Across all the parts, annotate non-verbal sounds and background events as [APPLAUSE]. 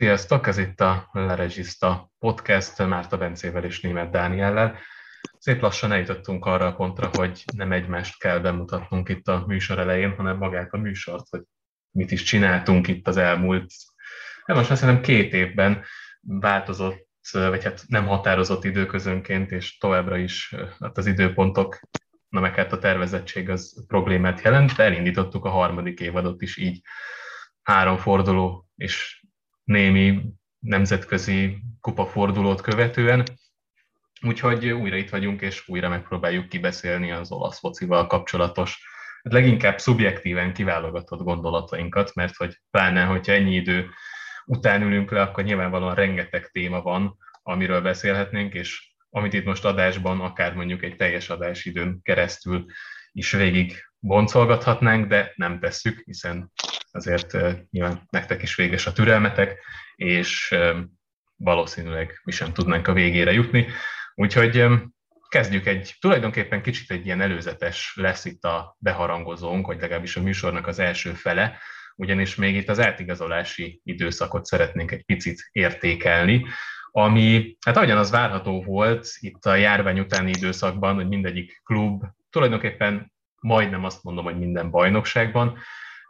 Sziasztok, ez itt a Leregiszta podcast Márta Bencével és Német Dániellel. Szép lassan eljutottunk arra a pontra, hogy nem egymást kell bemutatnunk itt a műsor elején, hanem magát a műsort, hogy mit is csináltunk itt az elmúlt, hát most azt hiszem két évben változott, vagy hát nem határozott időközönként, és továbbra is hát az időpontok, na meg hát a tervezettség az problémát jelent, de elindítottuk a harmadik évadot is így három forduló és némi nemzetközi kupafordulót követően. Úgyhogy újra itt vagyunk, és újra megpróbáljuk kibeszélni az olasz focival kapcsolatos, hát leginkább szubjektíven kiválogatott gondolatainkat, mert hogy pláne, hogyha ennyi idő után ülünk le, akkor nyilvánvalóan rengeteg téma van, amiről beszélhetnénk, és amit itt most adásban, akár mondjuk egy teljes adásidőn keresztül is végig boncolgathatnánk, de nem tesszük, hiszen azért nyilván nektek is véges a türelmetek, és valószínűleg mi sem tudnánk a végére jutni. Úgyhogy kezdjük egy, tulajdonképpen kicsit egy ilyen előzetes lesz itt a beharangozónk, vagy legalábbis a műsornak az első fele, ugyanis még itt az átigazolási időszakot szeretnénk egy picit értékelni, ami, hát ahogyan az várható volt itt a járvány utáni időszakban, hogy mindegyik klub, tulajdonképpen majdnem azt mondom, hogy minden bajnokságban,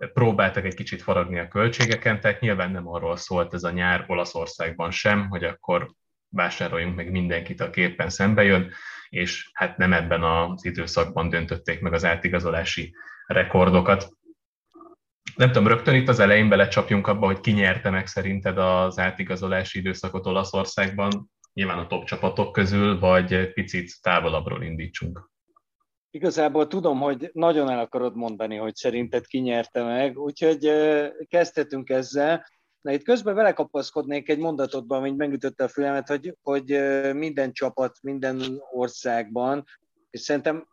próbáltak egy kicsit faragni a költségeken, tehát nyilván nem arról szólt ez a nyár Olaszországban sem, hogy akkor vásároljunk meg mindenkit, aki éppen szembe jön, és hát nem ebben az időszakban döntötték meg az átigazolási rekordokat. Nem tudom, rögtön itt az elején belecsapjunk abba, hogy ki nyerte meg szerinted az átigazolási időszakot Olaszországban, nyilván a top csapatok közül, vagy picit távolabbról indítsunk. Igazából tudom, hogy nagyon el akarod mondani, hogy szerinted ki nyerte meg, úgyhogy kezdhetünk ezzel. Na itt közben belekapaszkodnék egy mondatotban, amit megütötte a fülemet, hogy, hogy minden csapat, minden országban, és szerintem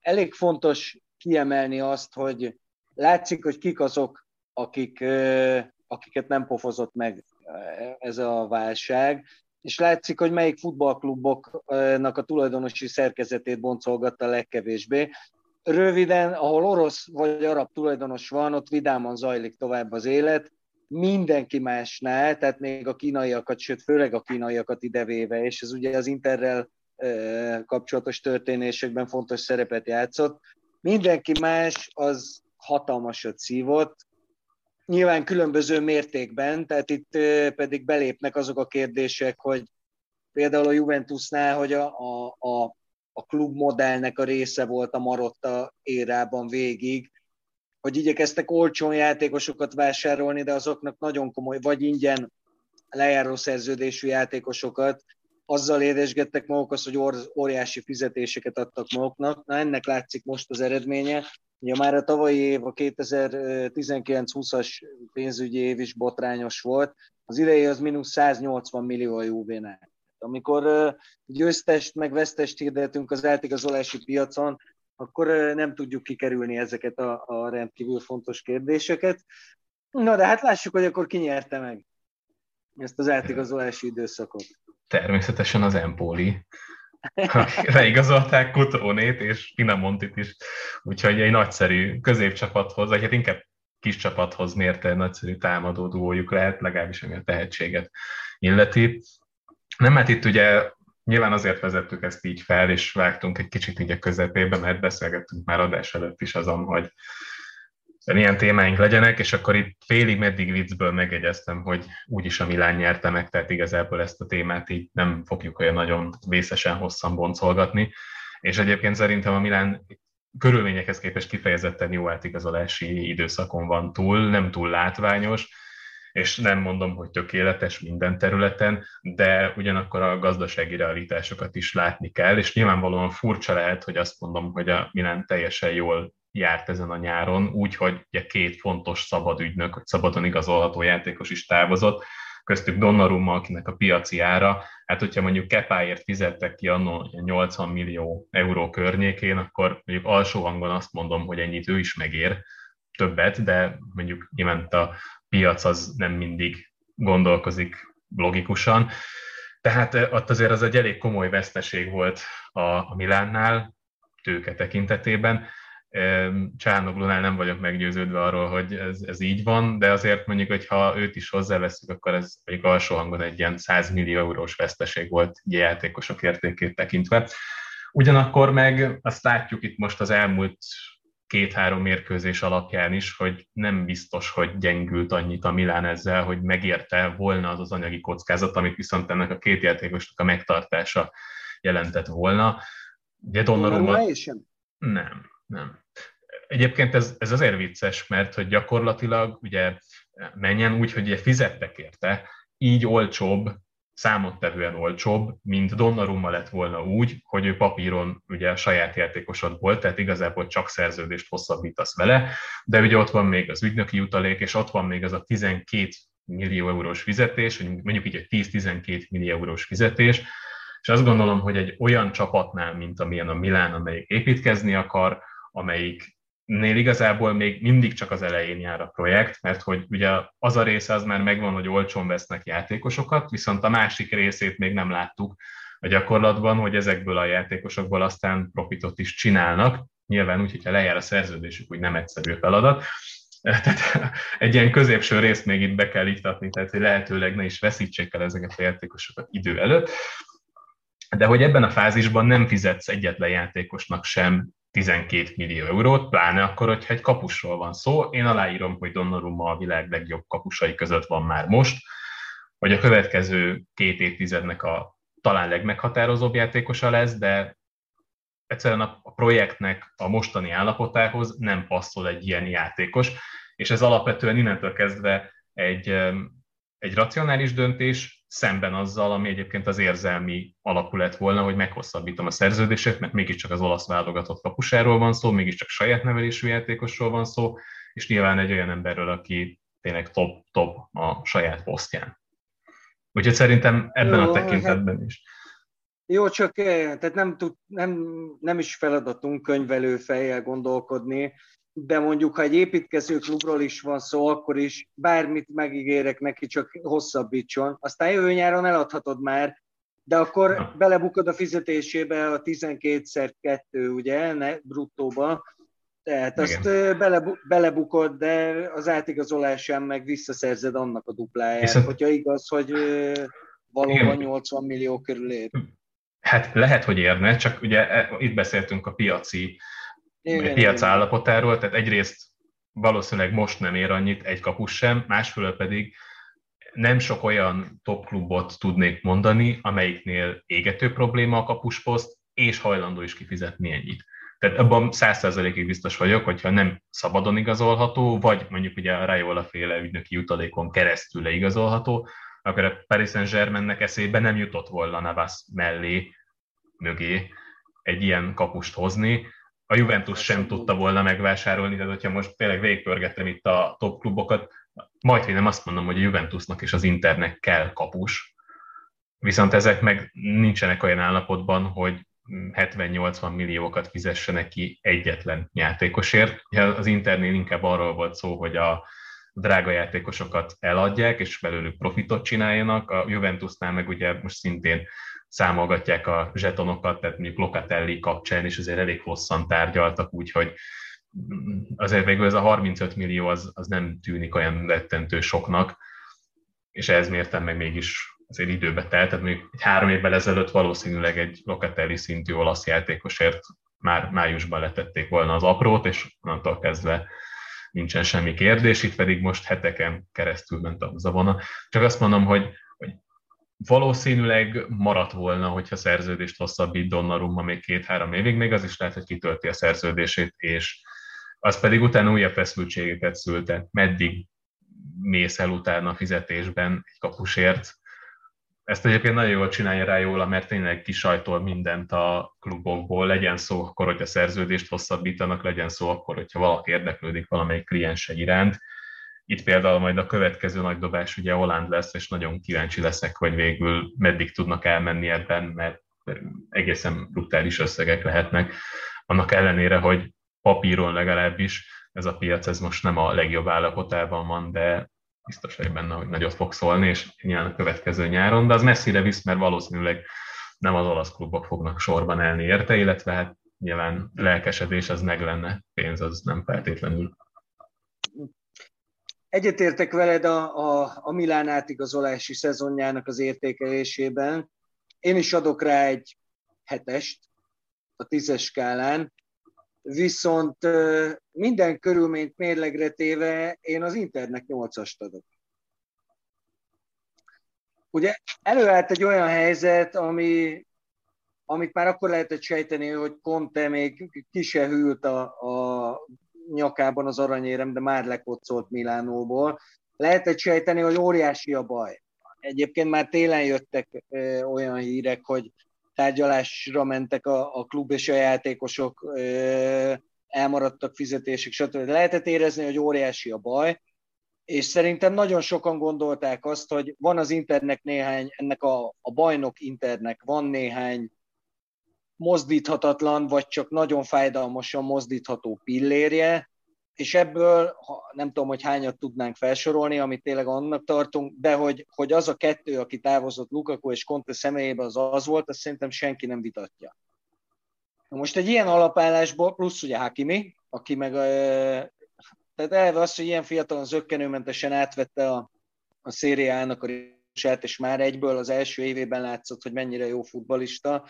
elég fontos kiemelni azt, hogy látszik, hogy kik azok, akik, akiket nem pofozott meg ez a válság, és látszik, hogy melyik futballkluboknak a tulajdonosi szerkezetét boncolgatta legkevésbé. Röviden, ahol orosz vagy arab tulajdonos van, ott vidáman zajlik tovább az élet, mindenki másnál, tehát még a kínaiakat, sőt főleg a kínaiakat idevéve, és ez ugye az Interrel kapcsolatos történésekben fontos szerepet játszott. Mindenki más az hatalmasat szívott, nyilván különböző mértékben, tehát itt pedig belépnek azok a kérdések, hogy például a Juventusnál, hogy a, a, a, a klubmodellnek a része volt a Marotta érában végig, hogy igyekeztek olcsón játékosokat vásárolni, de azoknak nagyon komoly, vagy ingyen lejáró szerződésű játékosokat, azzal édesgettek magukat, hogy óriási fizetéseket adtak maguknak. Na ennek látszik most az eredménye. Ugye már a tavalyi év, a 2019-20-as pénzügyi év is botrányos volt, az idei az mínusz 180 millió a Juve-nál. Amikor győztest meg vesztest hirdetünk az átigazolási piacon, akkor nem tudjuk kikerülni ezeket a, a rendkívül fontos kérdéseket. Na de hát lássuk, hogy akkor ki nyerte meg ezt az átigazolási időszakot. Természetesen az Empoli. leigazolták Kutrónét és Pinamontit is, úgyhogy egy nagyszerű középcsapathoz, vagy hát inkább kis csapathoz mérte nagyszerű támadó duójuk lehet, legalábbis ami a tehetséget illeti. Nem, hát itt ugye nyilván azért vezettük ezt így fel, és vágtunk egy kicsit így a közepébe, mert beszélgettünk már adás előtt is azon, hogy ilyen témáink legyenek, és akkor itt félig meddig viccből megegyeztem, hogy úgyis a Milán nyerte meg, tehát igazából ezt a témát így nem fogjuk olyan nagyon vészesen hosszan boncolgatni, és egyébként szerintem a Milán körülményekhez képest kifejezetten jó átigazolási időszakon van túl, nem túl látványos, és nem mondom, hogy tökéletes minden területen, de ugyanakkor a gazdasági realitásokat is látni kell, és nyilvánvalóan furcsa lehet, hogy azt mondom, hogy a Milán teljesen jól járt ezen a nyáron, úgy, hogy ugye két fontos szabad ügynök, vagy szabadon igazolható játékos is távozott, köztük Donnarumma, akinek a piaci ára, hát hogyha mondjuk Kepáért fizettek ki annó 80 millió euró környékén, akkor mondjuk alsó hangon azt mondom, hogy ennyit ő is megér, többet, de mondjuk nyilván a piac az nem mindig gondolkozik logikusan. Tehát eh, ott azért az egy elég komoly veszteség volt a, a Milánnál, tőke tekintetében, Csárnoglónál nem vagyok meggyőződve arról, hogy ez, ez így van, de azért mondjuk, hogy ha őt is hozzáveszünk, akkor ez mondjuk alsó hangon egy ilyen 100 millió eurós veszteség volt egy játékosok értékét tekintve. Ugyanakkor meg azt látjuk itt most az elmúlt két-három mérkőzés alapján is, hogy nem biztos, hogy gyengült annyit a Milán ezzel, hogy megérte volna az az anyagi kockázat, amit viszont ennek a két játékosnak a megtartása jelentett volna. Ugye Donnarumma... Nem, nem. Egyébként ez, ez azért vicces, mert hogy gyakorlatilag ugye menjen úgy, hogy ugye fizettek érte, így olcsóbb számottevően olcsóbb, mint Donnarumma lett volna úgy, hogy ő papíron ugye a saját játékosod volt, tehát igazából csak szerződést hosszabbítasz vele, de ugye ott van még az ügynöki jutalék, és ott van még az a 12 millió eurós fizetés, vagy mondjuk így egy 10-12 millió eurós fizetés, és azt gondolom, hogy egy olyan csapatnál, mint amilyen a Milán, amelyik építkezni akar, amelyik nél igazából még mindig csak az elején jár a projekt, mert hogy ugye az a része az már megvan, hogy olcsón vesznek játékosokat, viszont a másik részét még nem láttuk a gyakorlatban, hogy ezekből a játékosokból aztán profitot is csinálnak. Nyilván úgy, hogyha lejár a szerződésük, úgy nem egyszerű feladat. [LAUGHS] Tehát egy ilyen középső részt még itt be kell iktatni, tehát hogy lehetőleg ne is veszítsék el ezeket a játékosokat idő előtt. De hogy ebben a fázisban nem fizetsz egyetlen játékosnak sem 12 millió eurót, pláne akkor, hogyha egy kapusról van szó. Én aláírom, hogy Donnarumma a világ legjobb kapusai között van már most, hogy a következő két évtizednek a talán legmeghatározóbb játékosa lesz, de egyszerűen a projektnek a mostani állapotához nem passzol egy ilyen játékos, és ez alapvetően innentől kezdve egy, egy racionális döntés, szemben azzal, ami egyébként az érzelmi alapú lett volna, hogy meghosszabbítom a szerződését, mert mégiscsak az olasz válogatott kapusáról van szó, mégiscsak saját nevelésű játékosról van szó, és nyilván egy olyan emberről, aki tényleg top-top a saját posztján. Úgyhogy szerintem ebben Jó, a tekintetben hát... is. Jó, csak eh, tehát nem, tud, nem, nem is feladatunk könyvelő fejjel gondolkodni, de mondjuk, ha egy építkező klubról is van szó, akkor is bármit megígérek neki, csak hosszabbítson. Aztán jövő nyáron eladhatod már, de akkor belebukod a fizetésébe a 12 2 ugye, ne, bruttóba, tehát Igen. azt bele, belebukod, de az átigazolásán meg visszaszerzed annak a dupláját, Viszont... hogyha igaz, hogy valóban Igen. 80 millió körül ér. Hát lehet, hogy érne, csak ugye e, itt beszéltünk a piaci igen, piac igen. állapotáról, tehát egyrészt valószínűleg most nem ér annyit egy kapus sem, másfelől pedig nem sok olyan top klubot tudnék mondani, amelyiknél égető probléma a kapusposzt, és hajlandó is kifizetni ennyit. Tehát abban százszerzelékig biztos vagyok, hogyha nem szabadon igazolható, vagy mondjuk ugye a Rayola féle ügynöki jutalékon keresztül leigazolható, akkor a Paris Saint-Germainnek eszébe nem jutott volna Navas mellé, mögé egy ilyen kapust hozni, a Juventus sem tudta volna megvásárolni, tehát hogyha most tényleg végpörgetem itt a top klubokat, majd én nem azt mondom, hogy a Juventusnak és az Internek kell kapus, viszont ezek meg nincsenek olyan állapotban, hogy 70-80 milliókat fizessenek ki egyetlen játékosért. Az Internél inkább arról volt szó, hogy a drága játékosokat eladják, és belőlük profitot csináljanak. A Juventusnál meg ugye most szintén számolgatják a zsetonokat, tehát mondjuk Locatelli kapcsán is azért elég hosszan tárgyaltak, úgyhogy azért végül ez a 35 millió az, az nem tűnik olyan rettentő soknak, és ez mértem meg mégis azért időbe telt, tehát mondjuk egy három évvel ezelőtt valószínűleg egy Locatelli szintű olasz játékosért már májusban letették volna az aprót, és onnantól kezdve nincsen semmi kérdés, itt pedig most heteken keresztül ment a zavona. Csak azt mondom, hogy valószínűleg maradt volna, hogyha szerződést hosszabbít Donnarumma még két-három évig, még az is lehet, hogy kitölti a szerződését, és az pedig utána újabb feszültségeket szülte. Meddig mész el utána fizetésben egy kapusért. Ezt egyébként nagyon jól csinálja rá jól, mert tényleg kisajtol mindent a klubokból, legyen szó akkor, hogy a szerződést hosszabbítanak, legyen szó akkor, hogyha valaki érdeklődik valamelyik kliense iránt, itt például majd a következő nagy dobás ugye Holland lesz, és nagyon kíváncsi leszek, hogy végül meddig tudnak elmenni ebben, mert egészen brutális összegek lehetnek. Annak ellenére, hogy papíron legalábbis ez a piac ez most nem a legjobb állapotában van, de biztos vagyok benne, hogy nagyot fog szólni, és nyilván a következő nyáron, de az messzire visz, mert valószínűleg nem az olasz klubok fognak sorban elni érte, illetve hát nyilván lelkesedés az meg lenne, pénz az nem feltétlenül. Egyetértek veled a, a, a Milán átigazolási szezonjának az értékelésében. Én is adok rá egy hetest a tízes skálán, viszont minden körülményt mérlegre téve én az Internek nyolcast adok. Ugye előállt egy olyan helyzet, ami, amit már akkor lehetett sejteni, hogy Conte még ki hűlt a, a nyakában az aranyérem, de már lekocolt Milánóból. Lehetett sejteni, hogy óriási a baj. Egyébként már télen jöttek olyan hírek, hogy tárgyalásra mentek a, a klub és a játékosok, elmaradtak fizetések, stb. Lehetett érezni, hogy óriási a baj, és szerintem nagyon sokan gondolták azt, hogy van az Internek néhány, ennek a, a bajnok Internek van néhány mozdíthatatlan, vagy csak nagyon fájdalmasan mozdítható pillérje, és ebből, nem tudom, hogy hányat tudnánk felsorolni, amit tényleg annak tartunk, de hogy, hogy az a kettő, aki távozott Lukaku és Conte személyében, az az volt, azt szerintem senki nem vitatja. Most egy ilyen alapállásból, plusz ugye Hakimi, aki meg, tehát elve az, hogy ilyen fiatalon zöggenőmentesen átvette a, a szériának a részét, és már egyből az első évében látszott, hogy mennyire jó futbalista,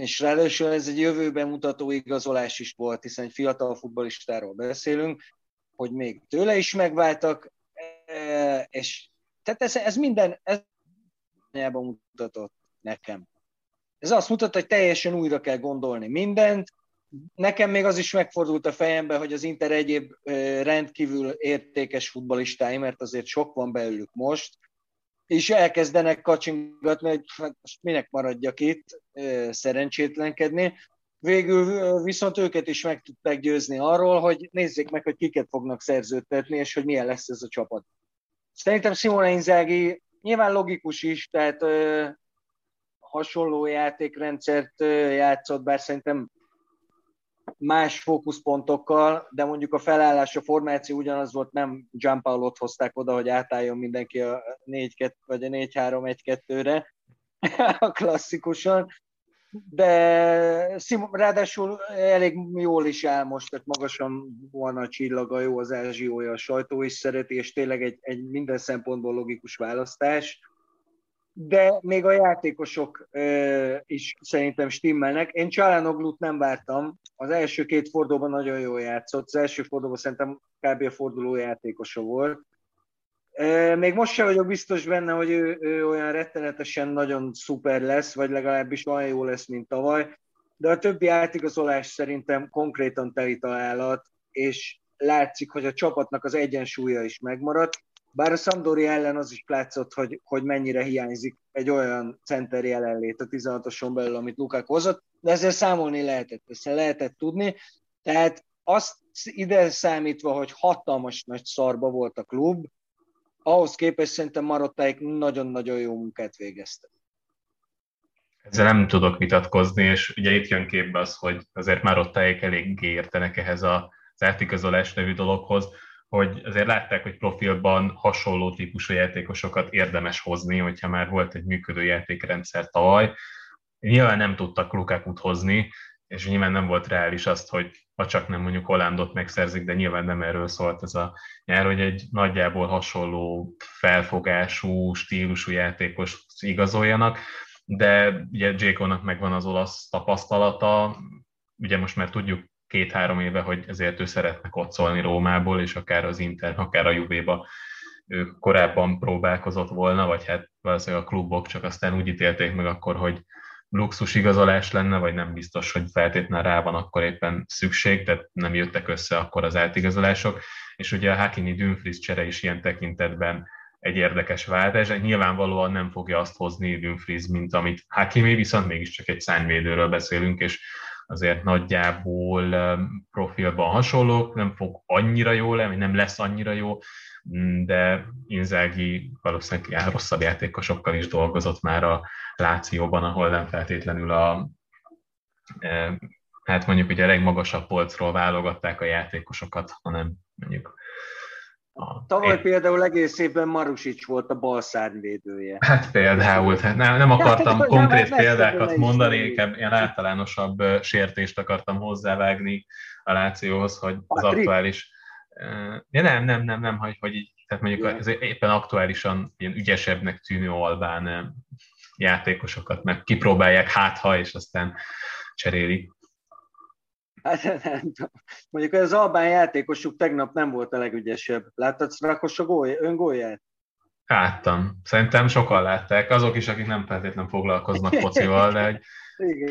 és ráadásul ez egy jövőben mutató igazolás is volt, hiszen egy fiatal futballistáról beszélünk, hogy még tőle is megváltak, e, és tehát ez, ez minden, ez mutatott nekem. Ez azt mutatta, hogy teljesen újra kell gondolni mindent. Nekem még az is megfordult a fejembe, hogy az Inter egyéb e, rendkívül értékes futbalistái, mert azért sok van belőlük most, és elkezdenek kacsingatni, hogy hát minek maradjak itt, szerencsétlenkedni. Végül viszont őket is meg tudták győzni arról, hogy nézzék meg, hogy kiket fognak szerződtetni, és hogy milyen lesz ez a csapat. Szerintem Simone Inzaghi nyilván logikus is, tehát ö, hasonló játékrendszert ö, játszott, bár szerintem más fókuszpontokkal, de mondjuk a felállás, a formáció ugyanaz volt, nem Gianpaolo-t hozták oda, hogy átálljon mindenki a 4-2 vagy a 4-3-1-2-re, [LAUGHS] a klasszikusan, de ráadásul elég jól is áll most, tehát magasan van a csillaga, jó az ázsiója, a sajtó is szereti, és tényleg egy, egy minden szempontból logikus választás de még a játékosok ö, is szerintem stimmelnek. Én Csalánoglut nem vártam, az első két fordulóban nagyon jól játszott, az első fordulóban szerintem kb. a forduló játékosa volt. Még most sem vagyok biztos benne, hogy ő, ő olyan rettenetesen nagyon szuper lesz, vagy legalábbis olyan jó lesz, mint tavaly, de a többi átigazolás szerintem konkrétan teli találat, és látszik, hogy a csapatnak az egyensúlya is megmaradt. Bár a Szandori ellen az is látszott, hogy, hogy mennyire hiányzik egy olyan center jelenlét a 16-oson belül, amit Lukák hozott, de ezzel számolni lehetett, ezzel lehetett tudni. Tehát azt ide számítva, hogy hatalmas nagy szarba volt a klub, ahhoz képest szerintem Marottáik nagyon-nagyon jó munkát végeztek. Ezzel nem tudok vitatkozni, és ugye itt jön képbe az, hogy azért Marottáik elég értenek ehhez az átigazolás nevű dologhoz, hogy azért látták, hogy profilban hasonló típusú játékosokat érdemes hozni, hogyha már volt egy működő játékrendszer tavaly. Nyilván nem tudtak Lukakut hozni, és nyilván nem volt reális azt, hogy ha csak nem mondjuk Hollandot megszerzik, de nyilván nem erről szólt ez a nyár, hogy egy nagyjából hasonló felfogású, stílusú játékos igazoljanak, de ugye Jékónak megvan az olasz tapasztalata, ugye most már tudjuk két-három éve, hogy ezért ő szeretne kocsolni Rómából, és akár az Inter, akár a Juvéba ő korábban próbálkozott volna, vagy hát valószínűleg a klubok csak aztán úgy ítélték meg akkor, hogy luxus igazolás lenne, vagy nem biztos, hogy feltétlenül rá van akkor éppen szükség, tehát nem jöttek össze akkor az átigazolások, és ugye a Hakimi Dumfries csere is ilyen tekintetben egy érdekes váltás. Nyilvánvalóan nem fogja azt hozni Dumfries, mint amit Hakimi, viszont mégiscsak egy szányvédőről beszélünk, és azért nagyjából profilban hasonlók, nem fog annyira jó lenni, nem lesz annyira jó, mm, de Inzági valószínűleg rosszabb játékosokkal is dolgozott már a Lációban, ahol nem feltétlenül a hát mondjuk ugye a legmagasabb polcról válogatták a játékosokat, hanem mondjuk A... Tavaly én... például egész évben Marusics volt a bal szárnyvédője. Hát például, hát nem, nem akartam hát, konkrét nem, példákat mondani, inkább ilyen általánosabb sértést akartam hozzávágni a Lációhoz, hogy az Patrik? aktuális... Ja, nem, nem, nem, nem, hogy, hogy így, tehát mondjuk yeah. az éppen aktuálisan ilyen ügyesebbnek tűnő Albán játékosokat meg kipróbálják hátha, és aztán cserélik. Hát nem tudom. Mondjuk az albán játékosuk tegnap nem volt a legügyesebb. Láttad gól, öngólját? Láttam. Szerintem sokan látták. Azok is, akik nem feltétlenül foglalkoznak focival, de hogy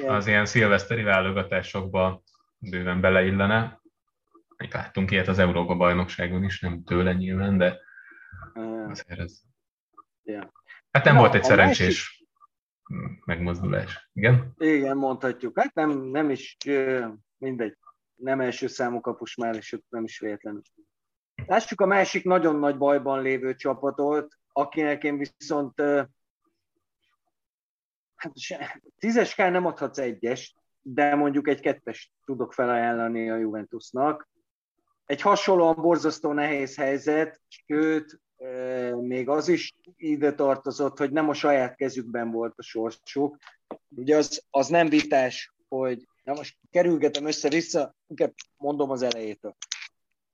az ilyen szilveszteri válogatásokba bőven beleillene. Láttunk ilyet az Európa bajnokságon is, nem tőle nyilván, de azért ez... Ja. Hát nem Na, volt egy szerencsés másik... megmozdulás. Igen? Igen, mondhatjuk. Hát nem, nem is mindegy, nem első számú kapus már, és nem is véletlenül. Lássuk a másik nagyon nagy bajban lévő csapatot, akinek én viszont hát tízeskán nem adhatsz egyest, de mondjuk egy kettest tudok felajánlani a Juventusnak. Egy hasonlóan borzasztó nehéz helyzet, sőt, még az is ide tartozott, hogy nem a saját kezükben volt a sorsuk. Ugye az, az nem vitás, hogy Na most kerülgetem össze-vissza, inkább mondom az elejétől.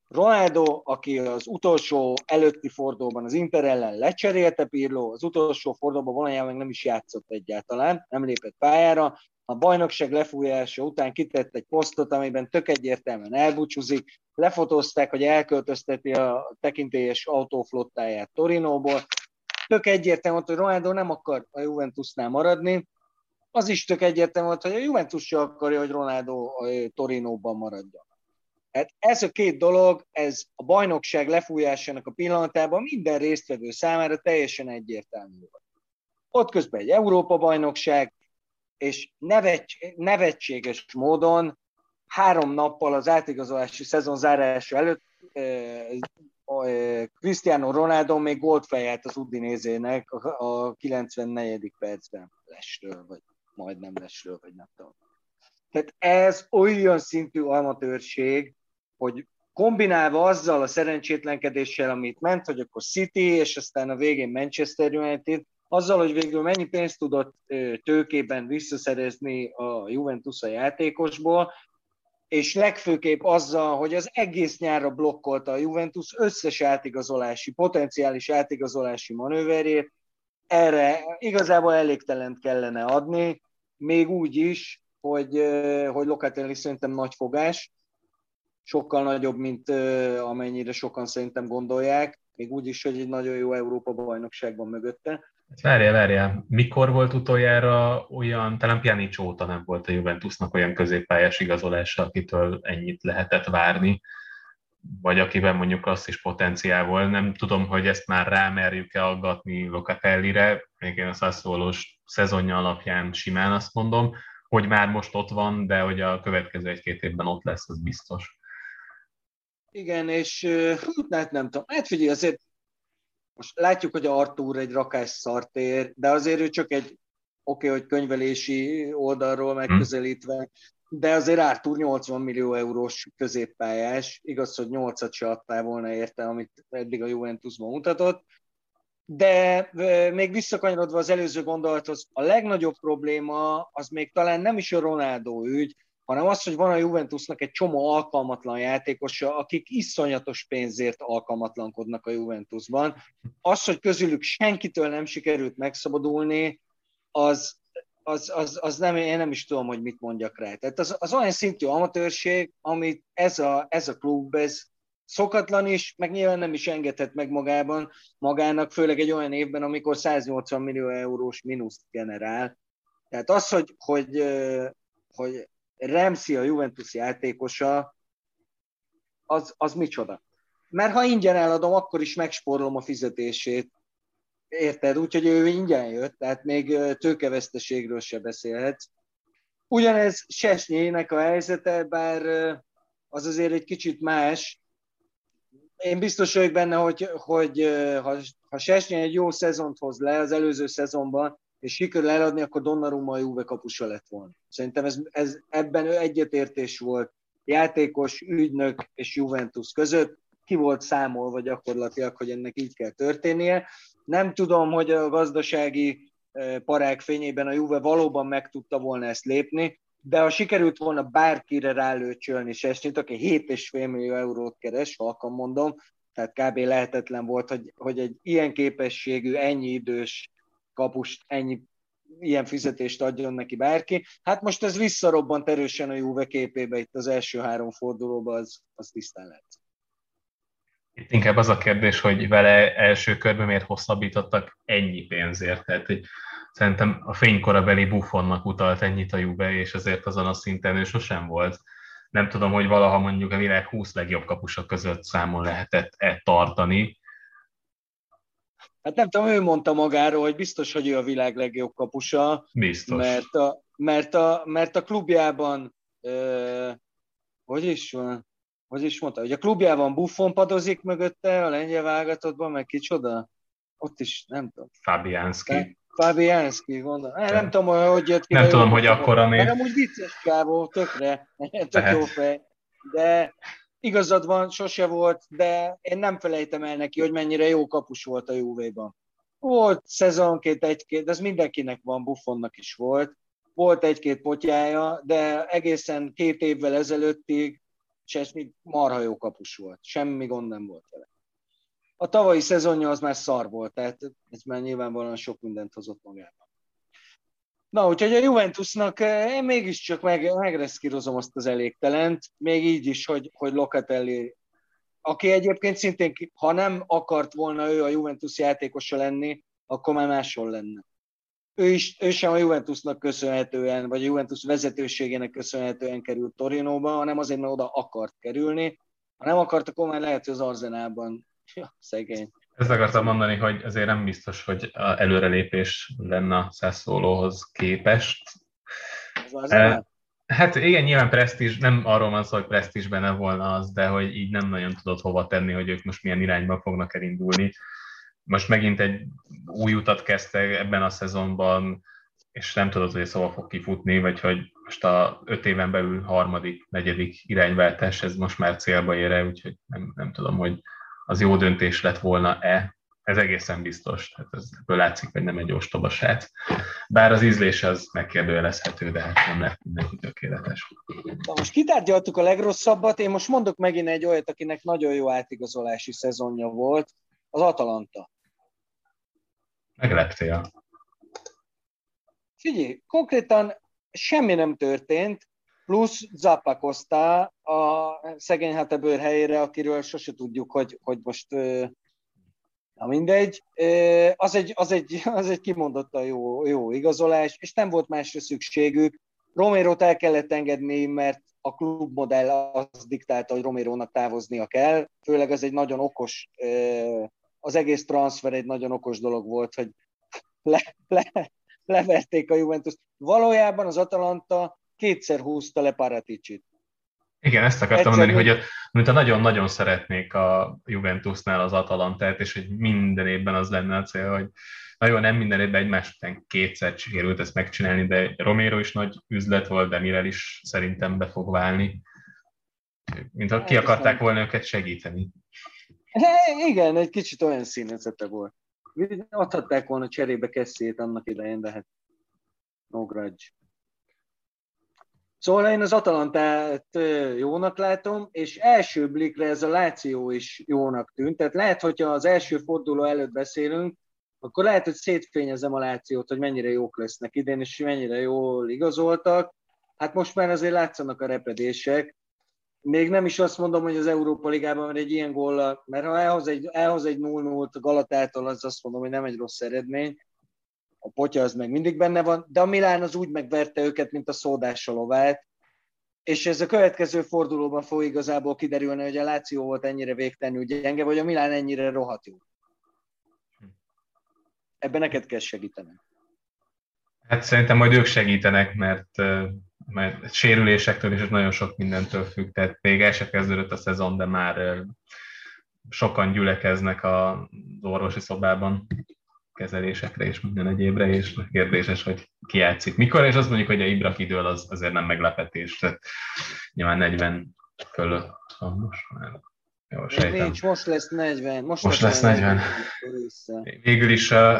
Ronaldo, aki az utolsó előtti fordulóban az Inter ellen lecserélte Pirlo, az utolsó fordulóban valójában meg nem is játszott egyáltalán, nem lépett pályára. A bajnokság lefújása után kitett egy posztot, amiben tök egyértelműen elbúcsúzik. Lefotózták, hogy elköltözteti a tekintélyes autóflottáját Torinóból. Tök egyértelmű, hogy Ronaldo nem akar a Juventusnál maradni, az is tök egyértelmű volt, hogy a Juventus se akarja, hogy Ronaldo Torinóban maradjon. Hát ez a két dolog, ez a bajnokság lefújásának a pillanatában minden résztvevő számára teljesen egyértelmű volt. Ott közben egy Európa-bajnokság, és nevetséges módon három nappal az átigazolási szezon zárása előtt Cristiano Ronaldo még gólt fejelt az Udinézének a 94. percben lesről, vagy majdnem lesről, vagy nem tudom. Tehát ez olyan szintű amatőrség, hogy kombinálva azzal a szerencsétlenkedéssel, amit ment, hogy akkor City, és aztán a végén Manchester United, azzal, hogy végül mennyi pénzt tudott tőkében visszaszerezni a Juventus a játékosból, és legfőképp azzal, hogy az egész nyárra blokkolta a Juventus összes átigazolási, potenciális átigazolási manőverét, erre igazából elégtelent kellene adni, még úgy is, hogy, hogy Locatelli szerintem nagy fogás, sokkal nagyobb, mint amennyire sokan szerintem gondolják, még úgy is, hogy egy nagyon jó Európa bajnokságban mögötte. Várjál, várjál. Mikor volt utoljára olyan, talán Pjanic óta nem volt a Juventusnak olyan középpályás igazolása, akitől ennyit lehetett várni, vagy akiben mondjuk azt is potenciál volt. Nem tudom, hogy ezt már rámerjük-e aggatni Locatellire, még én a Sassuolós szezonja alapján simán azt mondom, hogy már most ott van, de hogy a következő egy-két évben ott lesz, az biztos. Igen, és hát nem tudom, hát figyelj, azért most látjuk, hogy Artur egy rakás szartér, de azért ő csak egy oké, okay, hogy könyvelési oldalról hm. megközelítve, de azért Artur 80 millió eurós középpályás, igaz, hogy 8-at se adtál volna érte, amit eddig a Juventusban mutatott, de még visszakanyarodva az előző gondolathoz, a legnagyobb probléma az még talán nem is a Ronaldo ügy, hanem az, hogy van a Juventusnak egy csomó alkalmatlan játékosa, akik iszonyatos pénzért alkalmatlankodnak a Juventusban. Az, hogy közülük senkitől nem sikerült megszabadulni, az, az, az, az nem, én nem is tudom, hogy mit mondjak rá. Tehát az, az olyan szintű amatőrség, amit ez a, ez a klub, ez, szokatlan is, meg nyilván nem is engedhet meg magában, magának, főleg egy olyan évben, amikor 180 millió eurós mínuszt generál. Tehát az, hogy, hogy, hogy Remszi a Juventus játékosa, az, az micsoda. Mert ha ingyen eladom, akkor is megspórolom a fizetését. Érted? Úgyhogy ő ingyen jött, tehát még tőkeveszteségről se beszélhetsz. Ugyanez Sesnyének a helyzete, bár az azért egy kicsit más, én biztos vagyok benne, hogy, hogy ha, ha Sesnyi egy jó szezont hoz le az előző szezonban, és sikerül eladni, akkor Donnarumma a Juve kapusa lett volna. Szerintem ez, ez, ebben egyetértés volt játékos, ügynök és Juventus között. ki volt számolva gyakorlatilag, hogy ennek így kell történnie. Nem tudom, hogy a gazdasági parák fényében a Juve valóban meg tudta volna ezt lépni, de ha sikerült volna bárkire rálőcsölni Sesnyit, aki 7,5 millió eurót keres, halkan mondom, tehát kb. lehetetlen volt, hogy, hogy egy ilyen képességű, ennyi idős kapust, ennyi ilyen fizetést adjon neki bárki. Hát most ez visszarobbant erősen a Juve képébe itt az első három fordulóban, az, az tisztán lehet. Itt inkább az a kérdés, hogy vele első körben miért hosszabbítottak ennyi pénzért. Tehát hogy szerintem a fénykorabeli buffonnak utalt ennyit a Juve, és ezért azon a szinten ő sosem volt. Nem tudom, hogy valaha mondjuk a világ 20 legjobb kapusa között számon lehetett-e tartani. Hát nem tudom, ő mondta magáról, hogy biztos, hogy ő a világ legjobb kapusa. Biztos. Mert a, mert a, mert a klubjában, ö, hogy is van, hogy is mondta, hogy a klubjában Buffon padozik mögötte, a lengyel válogatottban, meg kicsoda? Ott is, nem tudom. Fabianski. Fabianski, gondolom. Nem, nem tudom, hogy jött ki. Nem tudom, hogy akkora még. Nem úgy vicces kávó, tökre, [LAUGHS] tök jó fej. De igazad van, sose volt, de én nem felejtem el neki, hogy mennyire jó kapus volt a Juve-ban. Volt szezonként egy-két, de ez mindenkinek van, Buffonnak is volt. Volt egy-két potyája, de egészen két évvel ezelőttig Csesmi marha jó kapus volt. Semmi gond nem volt vele. A tavalyi szezonja az már szar volt, tehát ez már nyilvánvalóan sok mindent hozott magában. Na, úgyhogy a Juventusnak eh, én mégiscsak meg, megreszkírozom azt az elégtelent, még így is, hogy, hogy Locatelli, aki egyébként szintén, ha nem akart volna ő a Juventus játékosa lenni, akkor már máshol lenne. Ő, is, ő sem a Juventusnak köszönhetően, vagy a Juventus vezetőségének köszönhetően került Torinóba, hanem azért, mert oda akart kerülni. Ha nem akart, akkor már lehet, hogy az Arzenában. Ja, szegény. Ezt akartam mondani, hogy azért nem biztos, hogy a előrelépés lenne a Sassuolohoz képest. Az e, Hát igen, nyilván presztízs, nem arról van szó, hogy presztízs benne volna az, de hogy így nem nagyon tudod hova tenni, hogy ők most milyen irányba fognak elindulni. Most megint egy új utat kezdte ebben a szezonban, és nem tudod, hogy szóval fog kifutni, vagy hogy most a öt éven belül harmadik, negyedik irányváltás, ez most már célba ér úgyhogy nem, nem tudom, hogy az jó döntés lett volna-e, ez egészen biztos. Tehát ez, ebből látszik, hogy nem egy ostoba srác. Bár az ízlés az megkérdőjelezhető, de hát nem lett mindenki tökéletes. Na most kitárgyaltuk a legrosszabbat, én most mondok megint egy olyat, akinek nagyon jó átigazolási szezonja volt, az Atalanta. Megleptél. Figyelj, konkrétan semmi nem történt, plusz Zappa Costa a szegény Hetebőr helyére, akiről sose tudjuk, hogy, hogy most na mindegy, az egy, az egy, az egy kimondottan jó, jó igazolás, és nem volt másra szükségük. Romero-t el kellett engedni, mert a klubmodell az diktálta, hogy Romero-nak távoznia kell, főleg ez egy nagyon okos, az egész transfer egy nagyon okos dolog volt, hogy le, le, leverték a Juventus. Valójában az Atalanta kétszer húzta le Paraticsit. Igen, ezt akartam Egyszerűen... mondani, hogy mint a nagyon-nagyon szeretnék a Juventusnál az Atalantát, és hogy minden évben az lenne a cél, hogy na jó, nem minden évben egymás után kétszer sikerült ezt megcsinálni, de Romero is nagy üzlet volt, de Mirel is szerintem be fog válni. Mint ha ki akarták volna őket segíteni. Igen, egy kicsit olyan színezete volt. Adhatták volna cserébe Kesszét annak idején, de hát no grudge. Szóval én az Atalantát jónak látom, és első blikre ez a Láció is jónak tűnt. Tehát lehet, hogyha az első forduló előtt beszélünk, akkor lehet, hogy szétfényezem a Lációt, hogy mennyire jók lesznek idén, és mennyire jól igazoltak. Hát most már azért látszanak a repedések. Még nem is azt mondom, hogy az Európa Ligában mert egy ilyen góla, mert ha elhoz egy, elhoz egy 0-0-t a Galatától, az azt mondom, hogy nem egy rossz eredmény a potya az meg mindig benne van, de a Milán az úgy megverte őket, mint a szódás lovát, és ez a következő fordulóban fog igazából kiderülni, hogy a Láció volt ennyire végtelenül gyenge, vagy a Milán ennyire rohadt jó. Ebben neked kell segíteni. Hát szerintem majd ők segítenek, mert, mert sérülésektől és nagyon sok mindentől függ. Tehát még el se kezdődött a szezon, de már sokan gyülekeznek az orvosi szobában kezelésekre és minden egyébre, és kérdéses, hogy ki játszik mikor, és azt mondjuk, hogy a Ibra kidől az azért nem meglepetés, tehát nyilván 40 fölött van most már. Jó, sejtem. Nincs, most lesz 40. Most, most lesz 40. 40. Végül is a,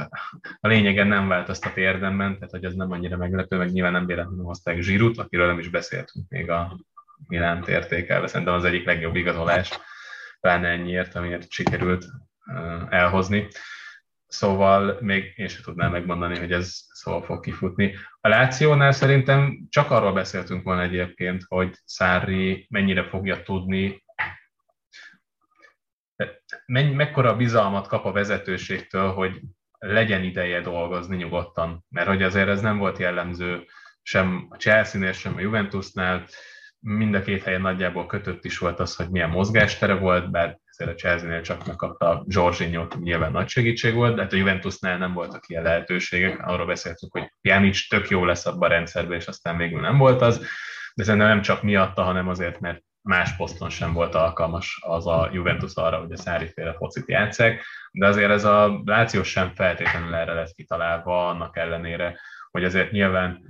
a lényegen nem változtat érdemben, tehát hogy ez nem annyira meglepő, meg nyilván nem véletlenül hozták Zsirut, akiről nem is beszéltünk még a Milánt értékelve. Szerintem az egyik legjobb igazolás, pláne ennyiért, amiért sikerült elhozni. Szóval még én sem tudnám megmondani, hogy ez szóval fog kifutni. A Lációnál szerintem csak arról beszéltünk volna egyébként, hogy Szári mennyire fogja tudni, menny, mekkora bizalmat kap a vezetőségtől, hogy legyen ideje dolgozni nyugodtan. Mert hogy azért ez nem volt jellemző sem a Chelsea-nél, sem a Juventusnál, mind a két helyen nagyjából kötött is volt az, hogy milyen mozgástere volt, bár ezért a Chelsea-nél csak megkapta Zsorzsinyót, nyilván nagy segítség volt, de hát a Juventusnál nem voltak ilyen lehetőségek. Arról beszéltünk, hogy Pjanic tök jó lesz abban a rendszerben, és aztán végül nem volt az, de szerintem nem csak miatta, hanem azért, mert más poszton sem volt alkalmas az a Juventus arra, hogy a Szári féle focit játszák, de azért ez a Láció sem feltétlenül erre lett kitalálva, annak ellenére, hogy azért nyilván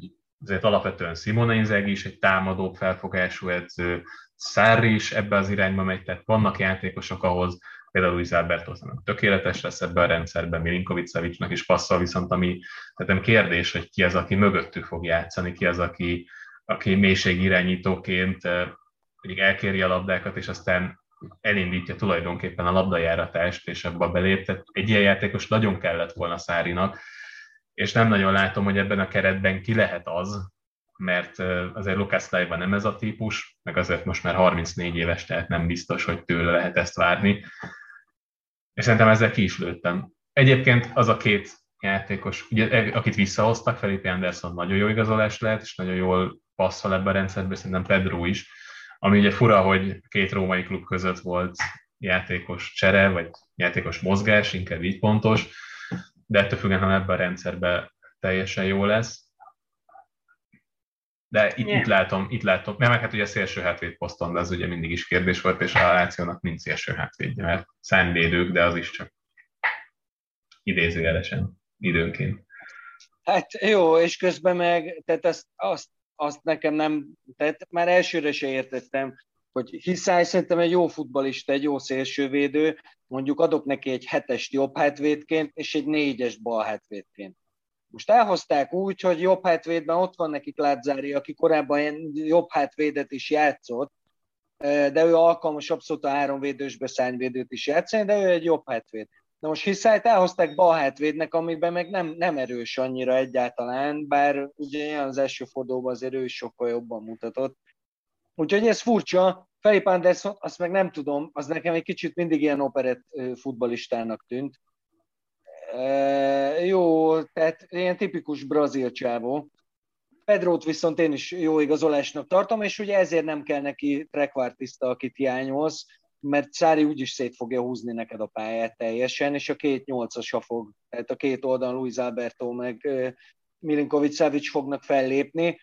azért alapvetően Simone Inzaghi is egy támadó felfogású edző, Szári is ebbe az irányba megy, tehát vannak játékosok ahhoz, például Luis Alberto tökéletes lesz ebben a rendszerben, Milinkovic Savicnak is passzol, viszont ami tehát nem kérdés, hogy ki az, aki mögöttük fog játszani, ki az, aki, aki mélységirányítóként pedig elkéri a labdákat, és aztán elindítja tulajdonképpen a labdajáratást, és abba belép. Tehát egy ilyen játékos nagyon kellett volna Szárinak, és nem nagyon látom, hogy ebben a keretben ki lehet az, mert azért Lucas Leiva nem ez a típus, meg azért most már 34 éves, tehát nem biztos, hogy tőle lehet ezt várni. És szerintem ezzel ki is lőttem. Egyébként az a két játékos, ugye, e, akit visszahoztak, Felipe Anderson nagyon jó igazolás lehet, és nagyon jól passzol ebbe a rendszerbe, szerintem Pedro is, ami ugye fura, hogy két római klub között volt játékos csere, vagy játékos mozgás, inkább így pontos, de ettől függetlenül ebben a rendszerben teljesen jó lesz. De itt, itt látom, itt látom, mert hát ugye a szélső hátvéd poszton, de az ugye mindig is kérdés volt, és a Lációnak nincs szélső hátvédje, mert számvédők, de az is csak idézőjelesen, időnként. Hát jó, és közben meg, tehát azt, azt, azt nekem nem, tehát már elsőre se értettem, hogy Hiszály szerintem egy jó futbalista, egy jó szélsővédő, mondjuk adok neki egy hetest jobb hátvédként, és egy négyes bal hátvédként. Most elhozták úgy, hogy jobb hátvédben ott van nekik Látzári, aki korábban jobb hátvédet is játszott, de ő alkalmas abszolút a háromvédősbe szányvédőt is játszani, de ő egy jobb hátvéd. Na most Hiszályt elhozták bal hátvédnek, amiben meg nem, nem erős annyira egyáltalán, bár ugye az első fordulóban azért ő sokkal jobban mutatott. Úgyhogy ez furcsa. Felipe Anderson, azt meg nem tudom, az nekem egy kicsit mindig ilyen operett futbalistának tűnt. Jó, tehát ilyen tipikus brazil csávó. Pedrót viszont én is jó igazolásnak tartom, és ugye ezért nem kell neki trekvártiszta, akit hiányolsz, mert Szári úgyis szét fogja húzni neked a pályát teljesen, és a két nyolcasa fog, tehát a két oldalon Luis Alberto meg Milinkovic Savic fognak fellépni,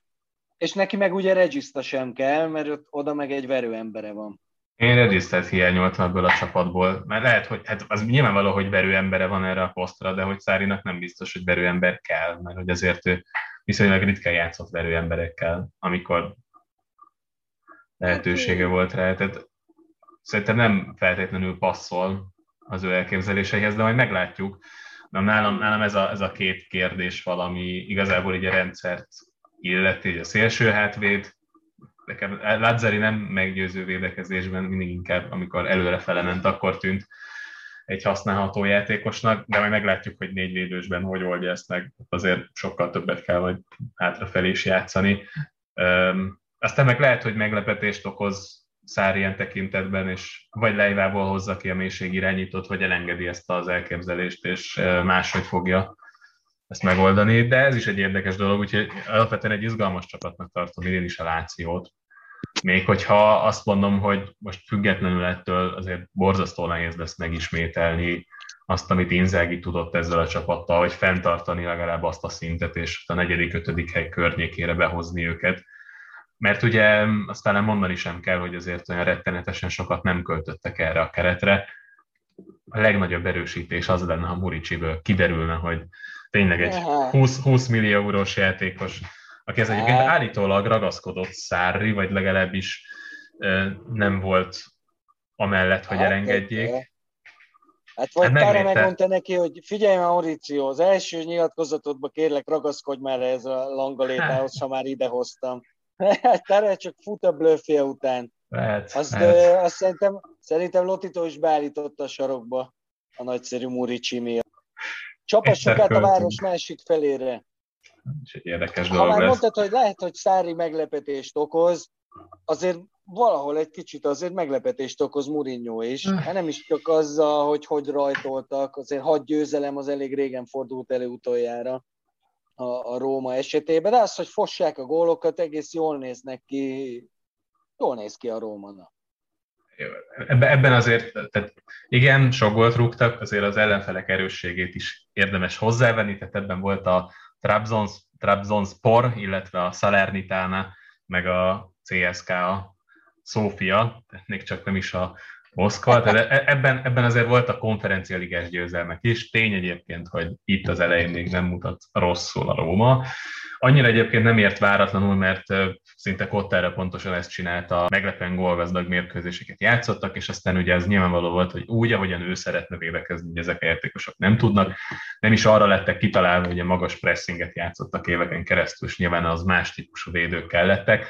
és neki meg ugye regiszta sem kell, mert oda meg egy verőembere van. Én regisztert hiányoltam ebből a csapatból, mert lehet, hogy hát az nyilvánvaló, hogy verőembere van erre a posztra, de hogy Szárinak nem biztos, hogy verőember kell, mert hogy azért ő viszonylag ritkán játszott verőemberekkel, amikor lehetősége volt rá. Tehát szerintem nem feltétlenül passzol az ő elképzeléseihez, de majd meglátjuk. De nálam, nálam ez, a, ez a két kérdés valami igazából így a rendszert illeti, a szélső hátvéd, nekem Lazzari nem meggyőző védekezésben, mindig inkább, amikor előrefele ment, akkor tűnt egy használható játékosnak, de majd meglátjuk, hogy négy védősben hogy oldja ezt meg, azért sokkal többet kell majd hátrafelé is játszani. aztán meg lehet, hogy meglepetést okoz Szár ilyen tekintetben, és vagy Leivából hozza ki a mélység irányítót, vagy elengedi ezt az elképzelést, és máshogy fogja ezt megoldani, de ez is egy érdekes dolog, úgyhogy alapvetően egy izgalmas csapatnak tartom én is a Lációt. Még hogyha azt mondom, hogy most függetlenül ettől azért borzasztó nehéz lesz megismételni azt, amit Inzági tudott ezzel a csapattal, hogy fenntartani legalább azt a szintet, és a negyedik, ötödik hely környékére behozni őket. Mert ugye aztán mondani sem kell, hogy azért olyan rettenetesen sokat nem költöttek erre a keretre. A legnagyobb erősítés az lenne, ha Muricsiből kiderülne, hogy tényleg egy 20, 20 millió eurós játékos, aki ez egyébként állítólag ragaszkodott Szárri, vagy legalábbis nem volt amellett, hogy hát, elengedjék. Hát vagy hát Tára megmondta neki, hogy figyelj már, Mauricio, az első nyilatkozatodban kérlek ragaszkodj már ez a langalétához, ha már idehoztam. [LAUGHS] Tára csak fut a blöffje után. Lehet, azt, lehet. azt szerintem, szerintem Lotito is beállította a sarokba a nagyszerű Murici miatt. Csapassuk át a város másik felére. Érdekes ha dolog már lesz. mondtad, hogy lehet, hogy Szári meglepetést okoz, azért valahol egy kicsit azért meglepetést okoz Mourinho is. Hát nem is csak azzal, hogy hogy rajtoltak, azért hat győzelem az elég régen fordult elő utoljára a, a Róma esetében, de az, hogy fossák a gólokat, egész jól néznek ki, jól néz ki a Rómana. Ebben azért, tehát igen, sok gólt rúgtak, azért az ellenfelek erősségét is érdemes hozzávenni, tehát ebben volt a Trabzons, Trabzonspor, illetve a Salernitana, meg a CSKA Szófia, tehát még csak nem is a Moszkva, tehát e- ebben, ebben azért a konferencia ligás győzelmek is. Tény egyébként, hogy itt az elején még nem mutat rosszul a Róma. Annyira egyébként nem ért váratlanul, mert szinte Kottára pontosan ezt csinálta, meglepően gólgazdag mérkőzéseket játszottak, és aztán ugye ez nyilvánvaló volt, hogy úgy, ahogyan ő szeretne védekezni, hogy ezek a játékosok nem tudnak. Nem is arra lettek kitalálva, hogy a magas pressinget játszottak éveken keresztül, és nyilván az más típusú védők kellettek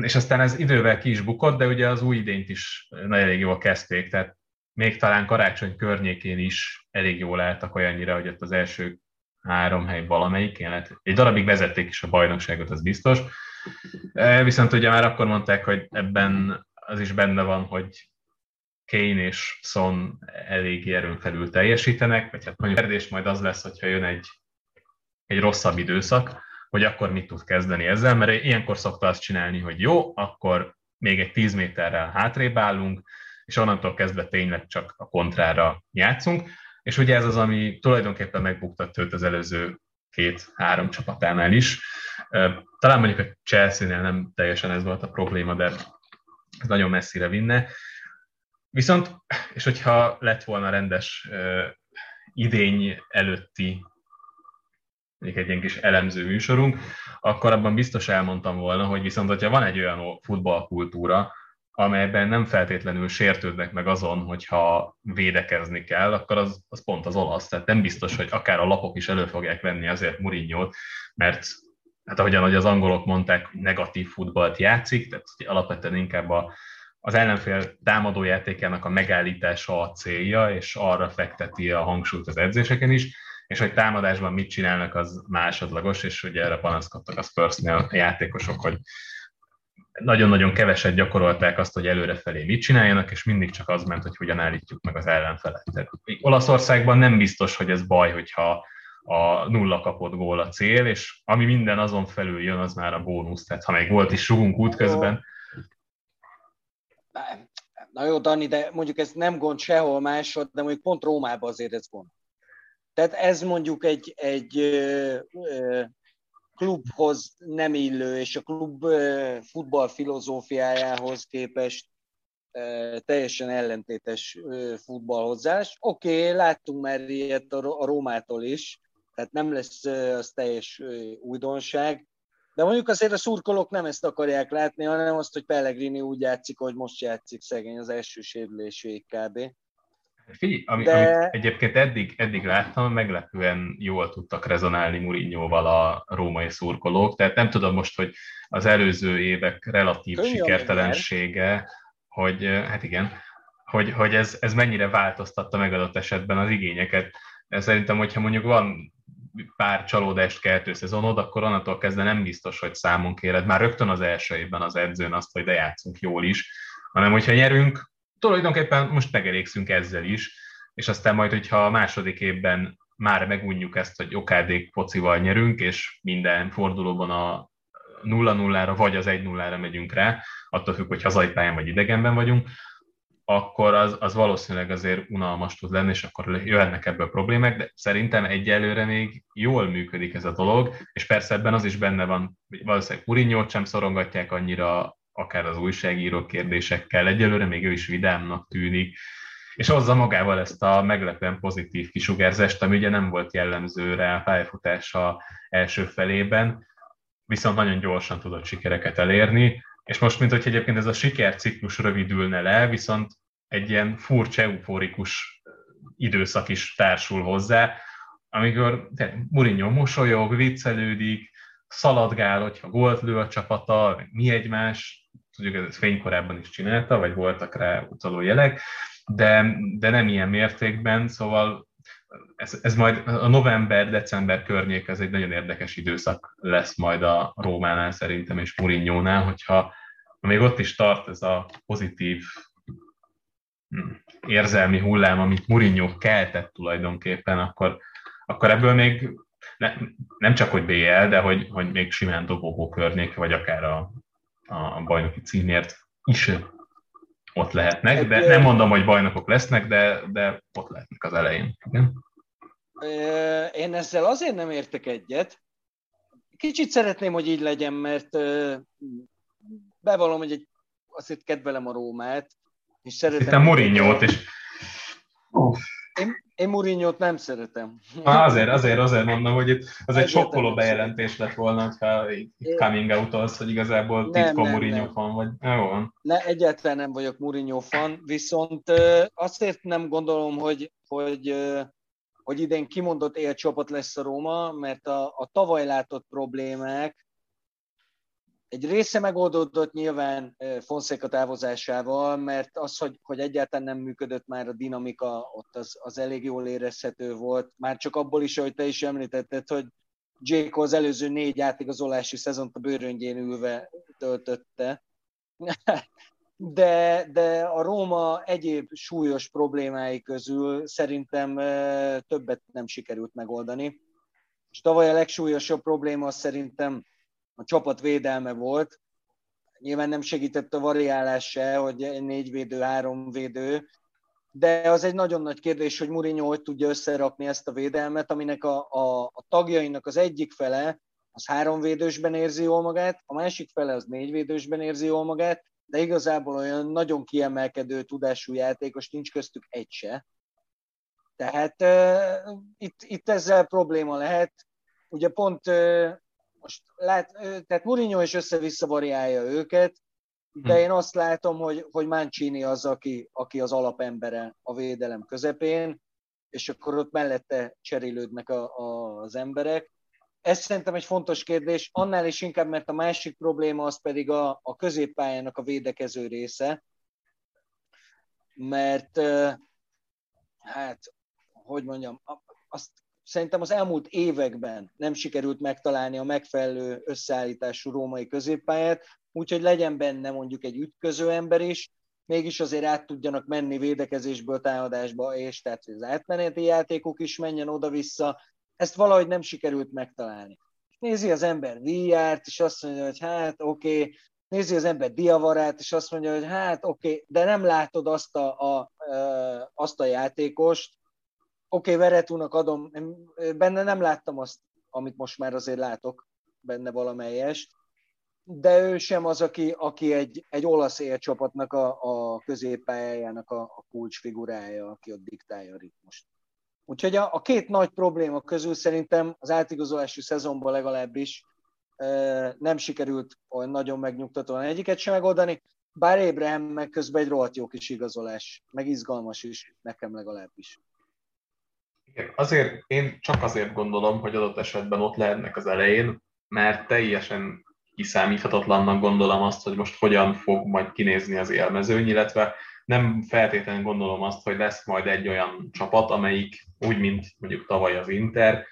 és aztán ez idővel ki is bukott, de ugye az új idényt is nagyon elég jól kezdték, tehát még talán karácsony környékén is elég jól álltak olyannyira, hogy ott az első három hely valamelyikén lett. Egy darabig vezették is a bajnokságot, az biztos. Viszont ugye már akkor mondták, hogy ebben az is benne van, hogy Kane és Son elég erőn felül teljesítenek, vagy hát mondjuk kérdés majd az lesz, hogyha jön egy, egy rosszabb időszak, hogy akkor mit tud kezdeni ezzel, mert ilyenkor szokta azt csinálni, hogy jó, akkor még egy 10 méterrel hátrébb állunk, és onnantól kezdve tényleg csak a kontrára játszunk, és ugye ez az, ami tulajdonképpen megbuktatta őt az előző két-három csapatánál is. Talán mondjuk a Chelsea-nél nem teljesen ez volt a probléma, de ez nagyon messzire vinne. Viszont, és hogyha lett volna rendes idény előtti egy ilyen kis elemző műsorunk, akkor abban biztos elmondtam volna, hogy viszont, hogyha van egy olyan futballkultúra, amelyben nem feltétlenül sértődnek meg azon, hogyha védekezni kell, akkor az, az pont az olasz. Tehát nem biztos, hogy akár a lapok is elő fogják venni azért mourinho mert hát ahogyan hogy az angolok mondták, negatív futballt játszik, tehát alapvetően inkább a, az ellenfél támadójátékának a megállítása a célja, és arra fekteti a hangsúlyt az edzéseken is és hogy támadásban mit csinálnak, az másodlagos, és ugye erre panaszkodtak a Spursnél a játékosok, hogy nagyon-nagyon keveset gyakorolták azt, hogy előrefelé mit csináljanak, és mindig csak az ment, hogy hogyan állítjuk meg az ellenfelet. Olaszországban nem biztos, hogy ez baj, hogyha a nulla kapott gól a cél, és ami minden azon felül jön, az már a bónusz. Tehát ha még volt is rugunk útközben. Na jó, Dani, de mondjuk ez nem gond sehol másod, de mondjuk pont Rómában azért ez gond. Tehát ez mondjuk egy, egy klubhoz nem illő, és a klub futball filozófiájához képest teljesen ellentétes futballhozzás. Oké, okay, láttunk már ilyet a Rómától is, tehát nem lesz az teljes újdonság, de mondjuk azért a szurkolók nem ezt akarják látni, hanem azt, hogy Pellegrini úgy játszik, hogy most játszik szegény az első sérüléséig kb. Figyelj, ami, De... amit egyébként eddig, eddig láttam, meglepően jól tudtak rezonálni Murinyóval a római szurkolók, tehát nem tudom most, hogy az előző évek relatív Könnyen sikertelensége, hogy hát igen, hogy, hogy ez, ez mennyire változtatta meg adott esetben az igényeket. Szerintem, hogyha mondjuk van pár csalódást keltő szezonod, akkor onnantól kezdve nem biztos, hogy számon kéred már rögtön az első évben az edzőn azt, hogy de játszunk jól is, hanem hogyha nyerünk, tulajdonképpen most megelégszünk ezzel is, és aztán majd, hogyha a második évben már megunjuk ezt, hogy okádék focival nyerünk, és minden fordulóban a 0-0-ra vagy az 1-0-ra megyünk rá, attól függ, hogy hazai pályán vagy idegenben vagyunk, akkor az, az valószínűleg azért unalmas tud lenni, és akkor jöhetnek ebből problémák, de szerintem egyelőre még jól működik ez a dolog, és persze ebben az is benne van, hogy valószínűleg Murinyót sem szorongatják annyira akár az újságíró kérdésekkel. Egyelőre még ő is vidámnak tűnik, és hozza magával ezt a meglepően pozitív kisugárzást, ami ugye nem volt jellemző rá a pályafutása első felében, viszont nagyon gyorsan tudott sikereket elérni. És most, mint hogy egyébként ez a sikerciklus rövidülne le, viszont egy ilyen furcsa, euforikus időszak is társul hozzá, amikor Mourinho mosolyog, viccelődik, szaladgál, hogyha gólt lő a csapata, mi egymás, tudjuk, ez fénykorában is csinálta, vagy voltak rá utaló jelek, de, de nem ilyen mértékben, szóval ez, ez majd a november-december környék, ez egy nagyon érdekes időszak lesz majd a Rómánál szerintem, és Murinyónál, hogyha még ott is tart ez a pozitív hm, érzelmi hullám, amit Murinyó keltett tulajdonképpen, akkor, akkor ebből még ne, nem csak hogy BL, de hogy, hogy még simán dobogó környék, vagy akár a, a bajnoki címért is ott lehetnek, de nem mondom, hogy bajnokok lesznek, de, de ott lehetnek az elején. Igen? Én ezzel azért nem értek egyet. Kicsit szeretném, hogy így legyen, mert bevallom, hogy egy, azért kedvelem a Rómát, és szeretem... Itt a Mourinho-t is. Én, én Mourinho-t nem szeretem. Há, azért, azért, azért mondom, hogy itt az egy sokkoló bejelentés lett volna, ha itt coming out az, hogy igazából titkon Mourinho fan vagy. Jó van. Ne, egyáltalán nem vagyok Mourinho fan, viszont azért nem gondolom, hogy, hogy, hogy idén kimondott élcsapat lesz a Róma, mert a, a tavaly látott problémák egy része megoldódott nyilván Fonseca távozásával, mert az, hogy, hogy egyáltalán nem működött már a dinamika, ott az, az elég jól érezhető volt. Már csak abból is, hogy te is említetted, hogy Jake az előző négy átigazolási szezont a bőröngyén ülve töltötte. [LAUGHS] De, de a Róma egyéb súlyos problémái közül szerintem többet nem sikerült megoldani. És tavaly a legsúlyosabb probléma szerintem a csapat védelme volt. Nyilván nem segített a variálás se, hogy négy védő, három védő, de az egy nagyon nagy kérdés, hogy Mourinho hogy tudja összerakni ezt a védelmet, aminek a, a, a tagjainak az egyik fele az három védősben érzi jól magát, a másik fele az négy védősben érzi jól magát, de igazából olyan nagyon kiemelkedő tudású játékos nincs köztük egy se. Tehát uh, itt, itt ezzel probléma lehet. Ugye pont uh, most lát, tehát Mourinho is össze-vissza variálja őket, de hm. én azt látom, hogy, hogy Mancini az, aki, aki az alapembere a védelem közepén, és akkor ott mellette cserélődnek a, a, az emberek. Ez szerintem egy fontos kérdés, annál is inkább, mert a másik probléma az pedig a, a középpályának a védekező része, mert hát, hogy mondjam, azt szerintem az elmúlt években nem sikerült megtalálni a megfelelő összeállítású római középpályát, úgyhogy legyen benne mondjuk egy ütköző ember is, mégis azért át tudjanak menni védekezésből támadásba, és tehát az átmeneti játékok is menjen oda-vissza, ezt valahogy nem sikerült megtalálni. Nézi az ember VR-t, és azt mondja, hogy hát oké, okay. nézi az ember Diavarát, és azt mondja, hogy hát oké, okay. de nem látod azt a, a, azt a játékost, Oké, okay, Veretúnak adom, benne nem láttam azt, amit most már azért látok benne valamelyest, de ő sem az, aki, aki egy, egy olasz élcsapatnak a, a középpályájának a, a kulcsfigurája, aki ott diktálja a ritmust. Úgyhogy a, a két nagy probléma közül szerintem az átigazolási szezonban legalábbis e, nem sikerült olyan nagyon megnyugtatóan egyiket sem megoldani, bár Ébrahim meg közben egy rohadt jó kis igazolás, meg izgalmas is, nekem legalábbis. Igen, azért én csak azért gondolom, hogy adott esetben ott lehetnek az elején, mert teljesen kiszámíthatatlannak gondolom azt, hogy most hogyan fog majd kinézni az élmezőny, illetve nem feltétlenül gondolom azt, hogy lesz majd egy olyan csapat, amelyik úgy, mint mondjuk tavaly az Inter,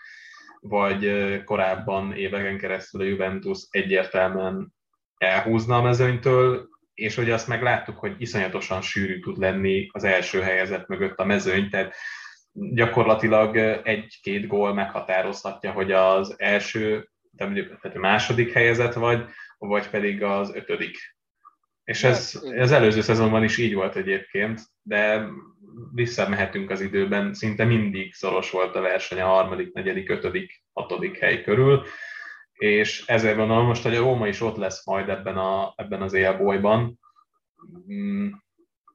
vagy korábban éveken keresztül a Juventus egyértelműen elhúzna a mezőnytől, és hogy azt megláttuk, hogy iszonyatosan sűrű tud lenni az első helyezett mögött a mezőny, tehát gyakorlatilag egy-két gól meghatározhatja, hogy az első, tehát a második helyezett vagy, vagy pedig az ötödik. És ez az előző szezonban is így volt egyébként, de visszamehetünk az időben, szinte mindig szoros volt a verseny a harmadik, negyedik, ötödik, hatodik hely körül, és ezért gondolom most, hogy a Róma is ott lesz majd ebben, a, ebben az élbolyban, mm,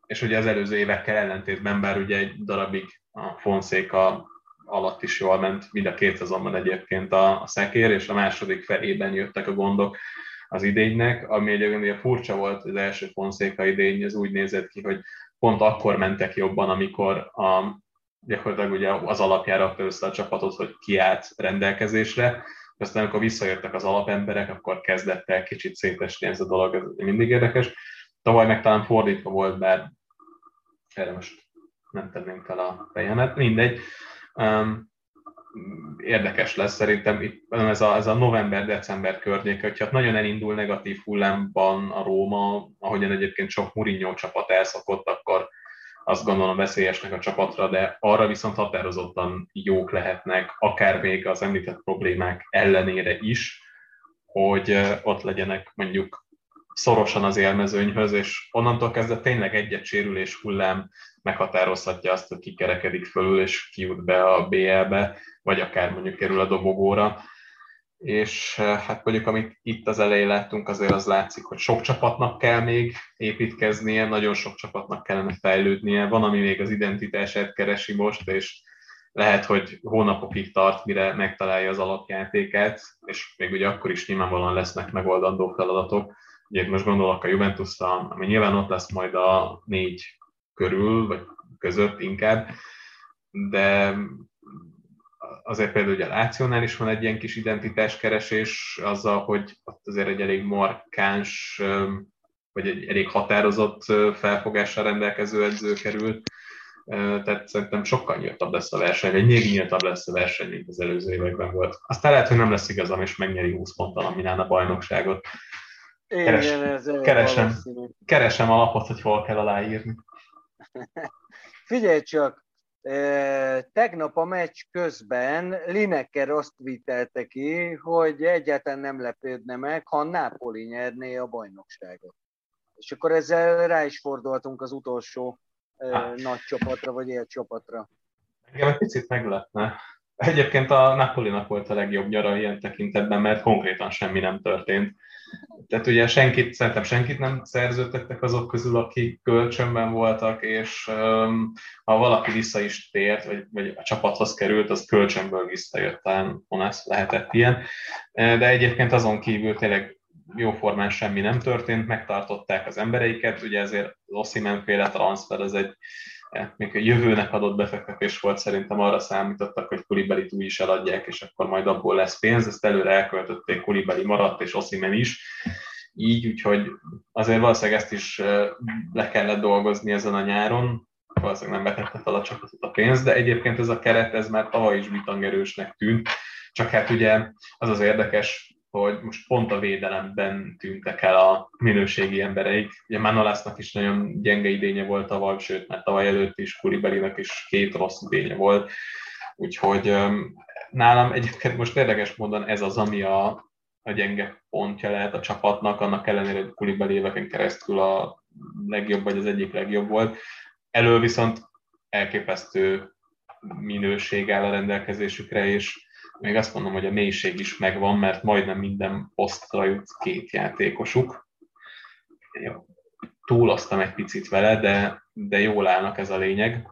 és ugye az előző évekkel ellentétben, bár ugye egy darabig a Fonszéka alatt is jól ment, mind a két szezonban egyébként a, a szekér, és a második felében jöttek a gondok. az idénynek, ami egyébként furcsa volt az első Fonszéka idény, ez úgy nézett ki, hogy pont akkor mentek jobban, amikor a, gyakorlatilag ugye az alapjára össze a csapatot, hogy kiállt rendelkezésre, aztán amikor visszajöttek az alapemberek, akkor kezdett el kicsit szétesni ez a dolog, ez mindig érdekes. Tavaly meg talán fordítva volt, bár erre most nem tenném fel a fejemet, mindegy. Um, érdekes lesz szerintem itt ez a, ez a november-december környéke, hogyha nagyon elindul negatív hullámban a Róma, ahogyan egyébként sok Mourinho csapat elszokott, akkor azt gondolom veszélyesnek a csapatra, de arra viszont határozottan jók lehetnek, akár még az említett problémák ellenére is, hogy ott legyenek mondjuk szorosan az élmezőnyhöz, és onnantól kezdve tényleg egy-egy sérülés hullám meghatározhatja azt, hogy ki kerekedik fölül, és kijut be a BL-be, vagy akár mondjuk kerül a dobogóra. És hát mondjuk, amit itt az elején láttunk, azért az látszik, hogy sok csapatnak kell még építkeznie, nagyon sok csapatnak kellene fejlődnie. Van, ami még az identitását keresi most, és lehet, hogy hónapokig tart, mire megtalálja az alapjátékát, és még ugye akkor is nyilvánvalóan lesznek megoldandó feladatok. Ugye most gondolok a Juventusra, ami nyilván ott lesz majd a négy körül, vagy között inkább, de azért például ugye a Lációnál is van egy ilyen kis identitáskeresés azzal, hogy ott azért egy elég markáns, vagy egy elég határozott felfogással rendelkező edző került, tehát szerintem sokkal nyíltabb lesz a verseny, vagy még nyíltabb lesz a verseny, mint az előző években volt. Aztán lehet, hogy nem lesz igazam, és megnyeri 20 ponttal a Milán a bajnokságot. Keres, Igen, ez keresem, keresem alapot, hogy hol kell aláírni. [LAUGHS] Figyelj csak, tegnap a meccs közben Lineker azt vitelte ki, hogy egyáltalán nem lepődne meg, ha Napoli nyerné a bajnokságot. És akkor ezzel rá is fordultunk az utolsó hát. nagy csapatra, vagy élcsapatra. Engem egy picit meglepne. Egyébként a Napolinak volt a legjobb nyara ilyen tekintetben, mert konkrétan semmi nem történt. Tehát ugye senkit, szerintem senkit nem szerződtettek azok közül, akik kölcsönben voltak, és um, ha valaki vissza is tért, vagy, vagy a csapathoz került, az kölcsönből visszajött, talán Onász lehetett ilyen. De egyébként azon kívül tényleg jóformán semmi nem történt, megtartották az embereiket, ugye ezért az Ossiman féle transfer az egy még a jövőnek adott befektetés volt, szerintem arra számítottak, hogy Kulibeli túl is eladják, és akkor majd abból lesz pénz, ezt előre elköltötték, Kulibeli maradt, és Oszimen is, így, úgyhogy azért valószínűleg ezt is le kellett dolgozni ezen a nyáron, valószínűleg nem vetette fel a csapatot a pénzt, de egyébként ez a keret, ez már tavaly is bitangerősnek tűnt, csak hát ugye az az érdekes, hogy most pont a védelemben tűntek el a minőségi embereik. Ugye Manolásznak is nagyon gyenge idénye volt tavaly, sőt, mert tavaly előtt is Kuribelinek is két rossz idénye volt. Úgyhogy nálam egyébként most érdekes módon ez az, ami a, a gyenge pontja lehet a csapatnak, annak ellenére, hogy Kulibeli éveken keresztül a legjobb, vagy az egyik legjobb volt. Elő viszont elképesztő minőség áll a rendelkezésükre, és még azt mondom, hogy a mélység is megvan, mert majdnem minden posztra jut két játékosuk. Jó. Túloztam egy picit vele, de, de jól állnak ez a lényeg.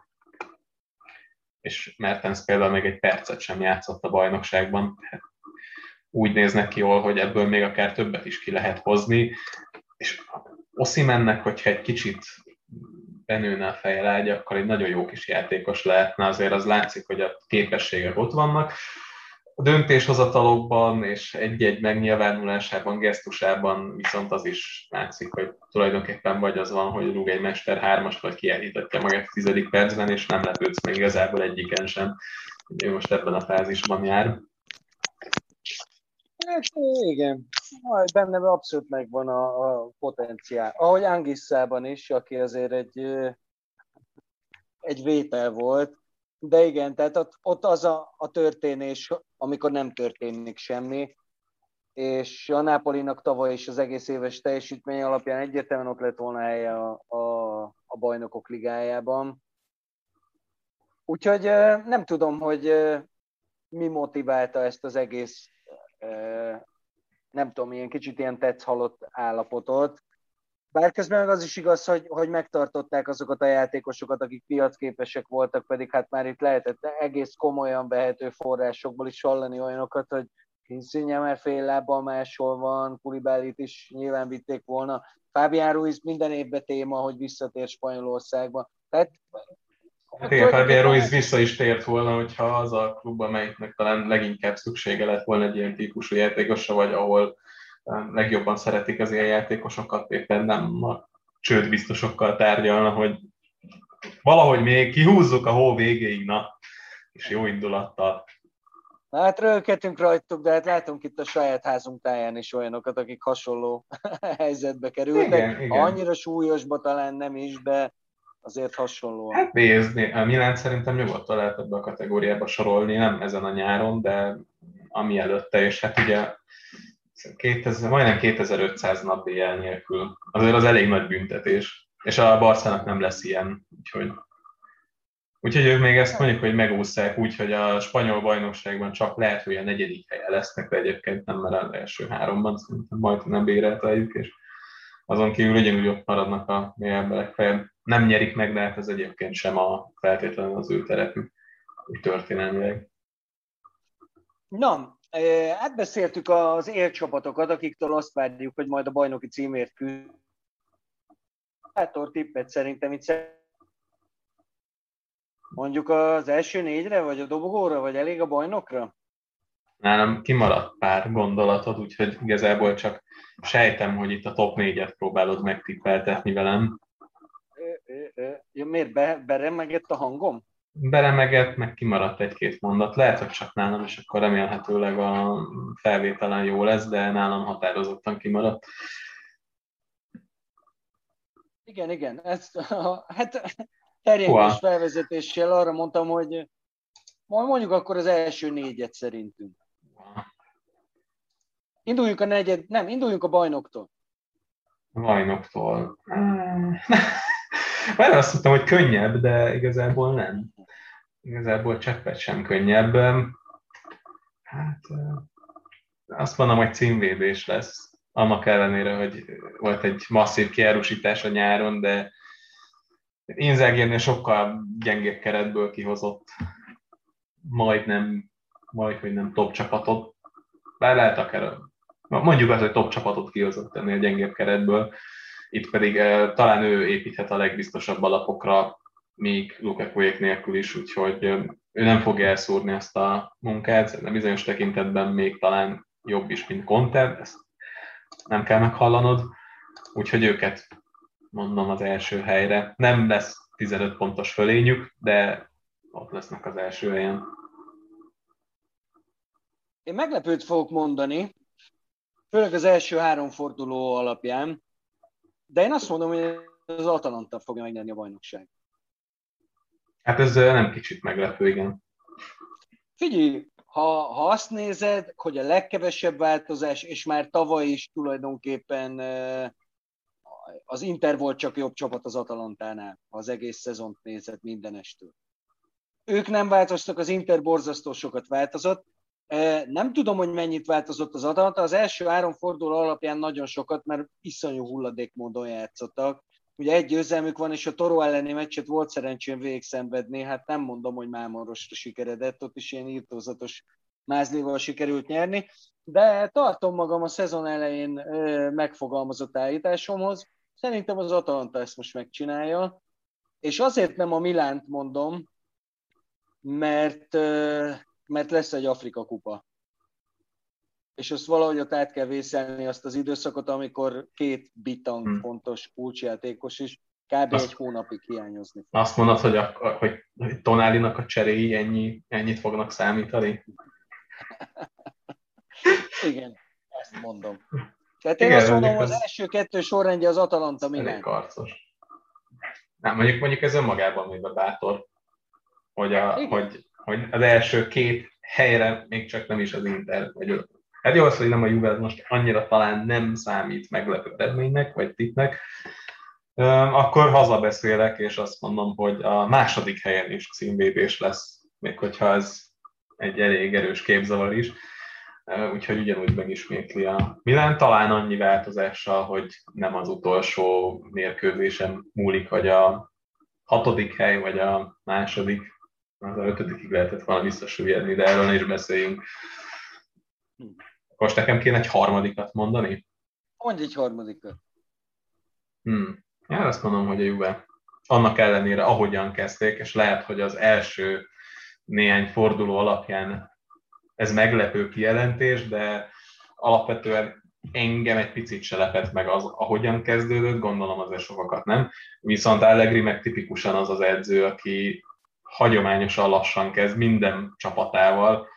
És Mertens például még egy percet sem játszott a bajnokságban. Hát úgy néznek ki jól, hogy ebből még akár többet is ki lehet hozni. És Oszimennek, hogyha egy kicsit benőne a feje akkor egy nagyon jó kis játékos lehetne, azért az látszik, hogy a képességek ott vannak, a döntéshozatalokban és egy-egy megnyilvánulásában, gesztusában viszont az is látszik, hogy tulajdonképpen vagy az van, hogy rúg egy mester hármast, vagy kiállítatja magát a tizedik percben, és nem lepődsz még igazából egyiken sem. Ő most ebben a fázisban jár. Hát igen, benne abszolút megvan a, a potenciál. Ahogy Angisszában is, aki azért egy, egy vétel volt, de igen, tehát ott, ott az a, a történés, amikor nem történik semmi, és a Nápolinak tavaly is az egész éves teljesítmény alapján egyértelműen ott lett volna helye a, a, a bajnokok ligájában. Úgyhogy nem tudom, hogy mi motiválta ezt az egész, nem tudom, ilyen kicsit ilyen tetsz halott állapotot. Bár közben az is igaz, hogy, hogy megtartották azokat a játékosokat, akik piacképesek voltak, pedig hát már itt lehetett egész komolyan vehető forrásokból is hallani olyanokat, hogy Insigne már fél lábbal máshol van, Kulibálit is nyilván vitték volna. Fabián Ruiz minden évben téma, hogy visszatér Spanyolországba. Tehát Hát igen, Fabián Ruiz vissza is tért volna, hogyha az a klub, amelyiknek talán leginkább szüksége lett volna egy ilyen típusú játékosra, vagy ahol legjobban szeretik az ilyen játékosokat, éppen nem a csőd biztosokkal tárgyalna, hogy valahogy még kihúzzuk a hó végéig, na, és jó indulattal. Na hát rölkedtünk rajtuk, de hát látunk itt a saját házunk táján is olyanokat, akik hasonló [LAUGHS] helyzetbe kerültek. Igen, igen. Annyira súlyosba talán nem is, de azért hasonlóan. Hát nézni, a Milán szerintem nyugodtan lehet ebbe a kategóriába sorolni, nem ezen a nyáron, de ami előtte, és hát ugye 2000, majdnem 2500 nap BL nélkül. Azért az elég nagy büntetés. És a Barszának nem lesz ilyen, úgyhogy Úgyhogy ők még ezt mondjuk, hogy megúszszák úgy, hogy a spanyol bajnokságban csak lehet, hogy a negyedik helye lesznek, de egyébként nem, mert az első háromban szerintem majd nem bérelteljük, és azon kívül ugyanúgy ott maradnak a mélyebb Nem nyerik meg, de hát ez egyébként sem a feltétlenül az ő terepük, úgy történelmileg. Na, átbeszéltük az élcsapatokat, akiktől azt várjuk, hogy majd a bajnoki címért küzd. Bátor tippet szerintem itt mondjuk az első négyre, vagy a dobogóra, vagy elég a bajnokra? Nálam kimaradt pár gondolatod, úgyhogy igazából csak sejtem, hogy itt a top négyet próbálod megtippeltetni velem. Ja, miért? Be, beremegett a hangom? Beremegett, meg kimaradt egy-két mondat. Lehet, hogy csak nálam, és akkor remélhetőleg a felvételen jó lesz, de nálam határozottan kimaradt. Igen, igen. Ezt, hát terjengés felvezetéssel arra mondtam, hogy mondjuk akkor az első négyet szerintünk. Induljunk a negyed, nem, induljunk a bajnoktól. A bajnoktól. [LAUGHS] Már azt mondtam, hogy könnyebb, de igazából nem. Igazából cseppet sem könnyebb. Hát azt mondom, hogy címvédés lesz. Annak ellenére, hogy volt egy masszív kiárusítás a nyáron, de Inzaghi sokkal gyengébb keretből kihozott majdnem, majd, hogy nem top csapatot. Bár lehet akár, mondjuk az, hogy top csapatot kihozott ennél gyengébb keretből. Itt pedig talán ő építhet a legbiztosabb alapokra, még Lukakuék nélkül is, úgyhogy ő nem fogja elszúrni ezt a munkát, de bizonyos tekintetben még talán jobb is, mint Conte, ezt nem kell meghallanod. Úgyhogy őket mondom az első helyre. Nem lesz 15 pontos fölényük, de ott lesznek az első helyen. Én meglepőt fogok mondani, főleg az első három forduló alapján, de én azt mondom, hogy az Atalanta fogja megnyerni a bajnokság. Hát ez nem kicsit meglepő, igen. Figyelj, ha, ha azt nézed, hogy a legkevesebb változás, és már tavaly is tulajdonképpen az Inter volt csak jobb csapat az Atalantánál, ha az egész szezont nézett mindenestől. Ők nem változtak, az Inter borzasztó sokat változott. Nem tudom, hogy mennyit változott az Atalanta. Az első három forduló alapján nagyon sokat, mert iszonyú hulladék módon játszottak. Ugye egy győzelmük van, és a Toro elleni meccset volt szerencsém végigszenvedni, hát nem mondom, hogy mámorosra sikeredett, ott is ilyen írtózatos mázléval sikerült nyerni, de tartom magam a szezon elején megfogalmazott állításomhoz. Szerintem az Atalanta ezt most megcsinálja, és azért nem a Milánt mondom, mert, mert lesz egy Afrika kupa. És azt valahogy ott át kell vészelni azt az időszakot, amikor két bitang hmm. fontos kulcsjátékos is kb. Azt, egy hónapig hiányozni fog. Azt mondod, hogy, a, hogy, hogy Tonálinak a cseréi ennyi, ennyit fognak számítani? [LAUGHS] Igen, ezt mondom. Tehát én Igen, azt mondom, az, az első kettő sorrendje az Atalanta Milán. karcos. Nem, mondjuk, mondjuk ez önmagában még a bátor, hogy, a, hogy, hogy az első két helyre még csak nem is az Inter, vagy Hát jó az, hogy nem a Juve most annyira talán nem számít meglepő eredménynek, vagy tippnek, akkor hazabeszélek, és azt mondom, hogy a második helyen is címvédés lesz, még hogyha ez egy elég erős képzavar is. Úgyhogy ugyanúgy megismétli a Milán, talán annyi változással, hogy nem az utolsó mérkőzésen múlik, hogy a hatodik hely, vagy a második, az a ötödikig lehetett volna visszasüllyedni, de erről is beszéljünk. Most nekem kéne egy harmadikat mondani? Mondj egy harmadikat. Hmm. Ja, azt mondom, hogy a Juve. Annak ellenére, ahogyan kezdték, és lehet, hogy az első néhány forduló alapján ez meglepő kijelentés, de alapvetően engem egy picit se lepett meg az, ahogyan kezdődött, gondolom azért sokakat nem. Viszont Allegri meg tipikusan az az edző, aki hagyományosan lassan kezd minden csapatával.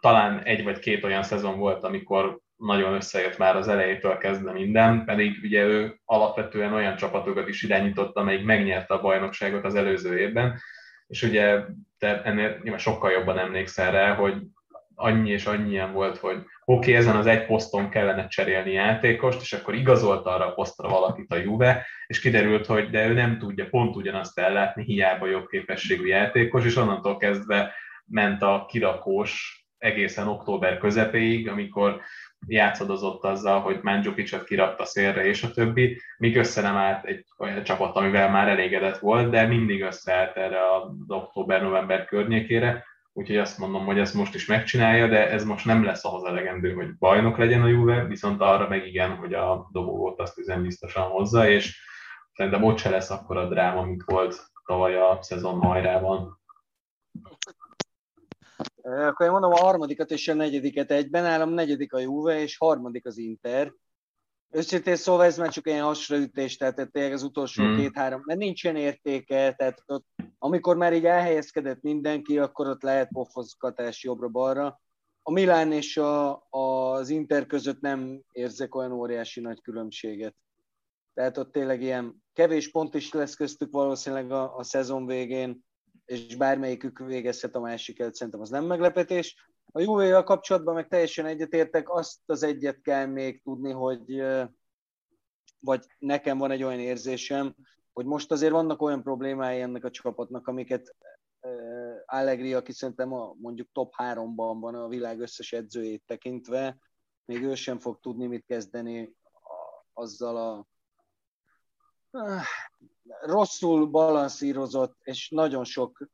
Talán egy vagy két olyan szezon volt, amikor nagyon összejött már az elejétől kezdve minden, pedig ugye ő alapvetően olyan csapatokat is irányított, amelyik megnyerte a bajnokságot az előző évben, és ugye te ennél sokkal jobban emlékszel rá, hogy annyi és annyian volt, hogy oké, okay, ezen az egy poszton kellene cserélni játékost, és akkor igazolta arra a posztra valakit a Juve, és kiderült, hogy de ő nem tudja pont ugyanazt ellátni, hiába jobb képességű játékos, és onnantól kezdve ment a kirakós egészen október közepéig, amikor játszadozott azzal, hogy Mandzukic-ot kirakta szélre és a többi, míg össze nem állt egy olyan csapat, amivel már elégedett volt, de mindig összeállt erre a október-november környékére, úgyhogy azt mondom, hogy ezt most is megcsinálja, de ez most nem lesz ahhoz elegendő, hogy bajnok legyen a Juve, viszont arra meg igen, hogy a dobogót azt üzen biztosan hozza, és szerintem ott se lesz akkor a dráma, mint volt tavaly a szezon hajrában. Akkor én mondom a harmadikat és a negyediket egyben, nálam negyedik a Juve és harmadik az Inter. Őszintén szóval ez már csak ilyen hasraütés, tehát tényleg az utolsó mm. két-három, mert nincsen értéke, tehát ott, amikor már így elhelyezkedett mindenki, akkor ott lehet pofozgatás jobbra-balra. A Milán és a, az Inter között nem érzek olyan óriási nagy különbséget. Tehát ott tényleg ilyen kevés pont is lesz köztük valószínűleg a, a szezon végén, és bármelyikük végezhet a másik előtt, szerintem az nem meglepetés. A juve kapcsolatban meg teljesen egyetértek, azt az egyet kell még tudni, hogy vagy nekem van egy olyan érzésem, hogy most azért vannak olyan problémái ennek a csapatnak, amiket Allegri, aki szerintem a, mondjuk top 3-ban van a világ összes edzőjét tekintve, még ő sem fog tudni mit kezdeni azzal a rosszul balanszírozott, és nagyon sok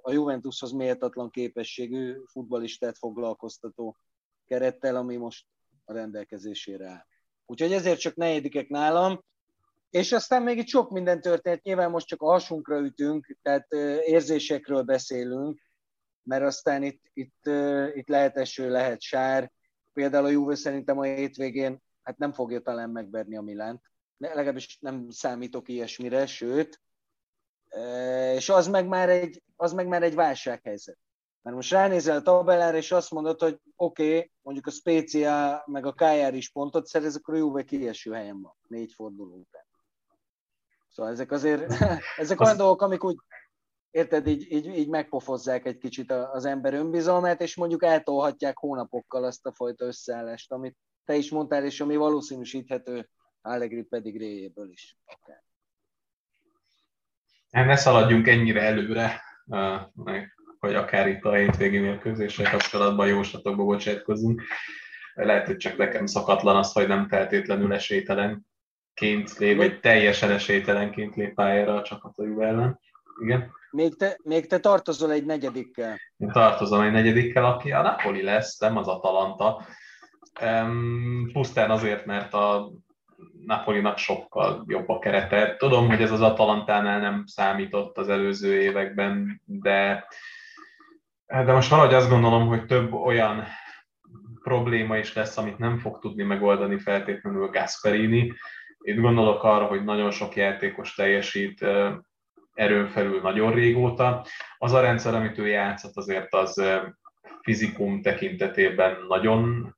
a Juventushoz méltatlan képességű futbalistát foglalkoztató kerettel, ami most a rendelkezésére áll. Úgyhogy ezért csak negyedikek nálam, és aztán még itt sok minden történt, nyilván most csak a hasunkra ütünk, tehát érzésekről beszélünk, mert aztán itt, itt, itt lehet eső, lehet sár. Például a Juve szerintem a hétvégén hát nem fogja talán megverni a Milánt, legalábbis nem számítok ilyesmire, sőt, és az meg már egy, az meg már egy válsághelyzet. Mert most ránézel a tabellára, és azt mondod, hogy oké, okay, mondjuk a Spezia meg a KR is pontot szerez, akkor a Juve kieső helyen van, négy forduló után. Szóval ezek azért, [LAUGHS] ezek olyan dolgok, amik úgy, érted, így, így, így megpofozzák egy kicsit az ember önbizalmát, és mondjuk eltolhatják hónapokkal azt a fajta összeállást, amit te is mondtál, és ami valószínűsíthető Allegri pedig réjéből is. Akár. Ne szaladjunk ennyire előre, hogy akár itt a hétvégi mérkőzéssel kapcsolatban jóslatokba bocsátkozunk. Lehet, hogy csak nekem szakatlan az, hogy nem feltétlenül esélytelenként lép, vagy teljesen esélytelenként lép pályára a csapat a ellen. Igen. Még te, még te tartozol egy negyedikkel. Én tartozom egy negyedikkel, aki a Napoli lesz, nem az Atalanta. Um, pusztán azért, mert a Napolinak sokkal jobb a kerete. Tudom, hogy ez az Atalantánál nem számított az előző években, de, de most valahogy azt gondolom, hogy több olyan probléma is lesz, amit nem fog tudni megoldani feltétlenül Gasperini. Itt gondolok arra, hogy nagyon sok játékos teljesít erőn felül nagyon régóta. Az a rendszer, amit ő játszott, azért az fizikum tekintetében nagyon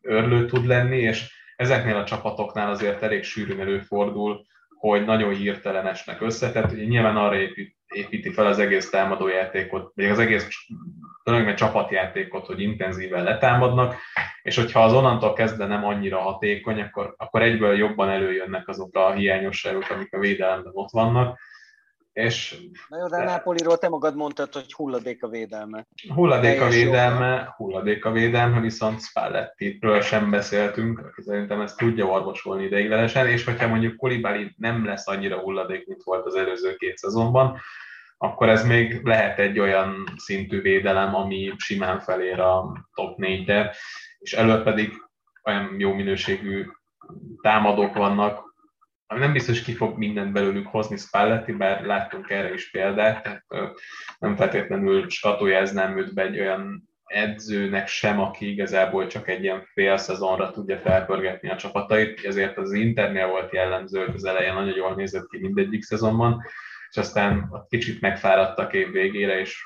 örlő tud lenni, és ezeknél a csapatoknál azért elég sűrűn előfordul, hogy nagyon hirtelen esnek össze, tehát nyilván arra épít, építi fel az egész támadójátékot, vagy az egész tulajdonképpen csapatjátékot, hogy intenzíven letámadnak, és hogyha az onnantól kezdve nem annyira hatékony, akkor, akkor egyből jobban előjönnek azok a hiányosságok, amik a védelemben ott vannak, és, Na jó, de a Nápoliról te magad mondtad, hogy hulladék a védelme. Hulladék a védelme, hulladék a védelme, viszont Spalletti-ről sem beszéltünk, aki szerintem ezt tudja orvosolni ideiglenesen, és hogyha mondjuk Kolibali nem lesz annyira hulladék, mint volt az előző két szezonban, akkor ez még lehet egy olyan szintű védelem, ami simán felér a top 4-de, és elő pedig olyan jó minőségű támadók vannak, ami nem biztos ki fog mindent belőlük hozni Spalletti, bár láttunk erre is példát, nem feltétlenül skatujáznám őt be egy olyan edzőnek sem, aki igazából csak egy ilyen fél szezonra tudja felpörgetni a csapatait, ezért az Internél volt jellemző, az elején nagyon jól nézett ki mindegyik szezonban, és aztán kicsit megfáradtak év végére, és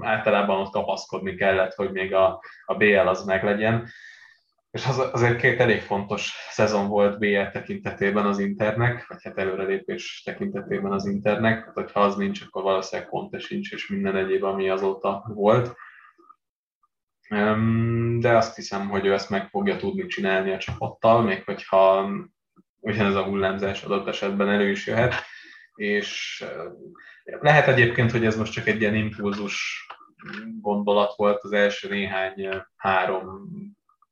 általában ott kapaszkodni kellett, hogy még a, a BL az meglegyen. És az, azért két elég fontos szezon volt BL tekintetében az Internek, vagy hát előrelépés tekintetében az Internek, hát hogyha az nincs, akkor valószínűleg Conte sincs, és minden egyéb, ami azóta volt. De azt hiszem, hogy ő ezt meg fogja tudni csinálni a csapattal, még hogyha ugyanez a hullámzás adott esetben elő is jöhet és lehet egyébként, hogy ez most csak egy ilyen impulzus gondolat volt az első néhány három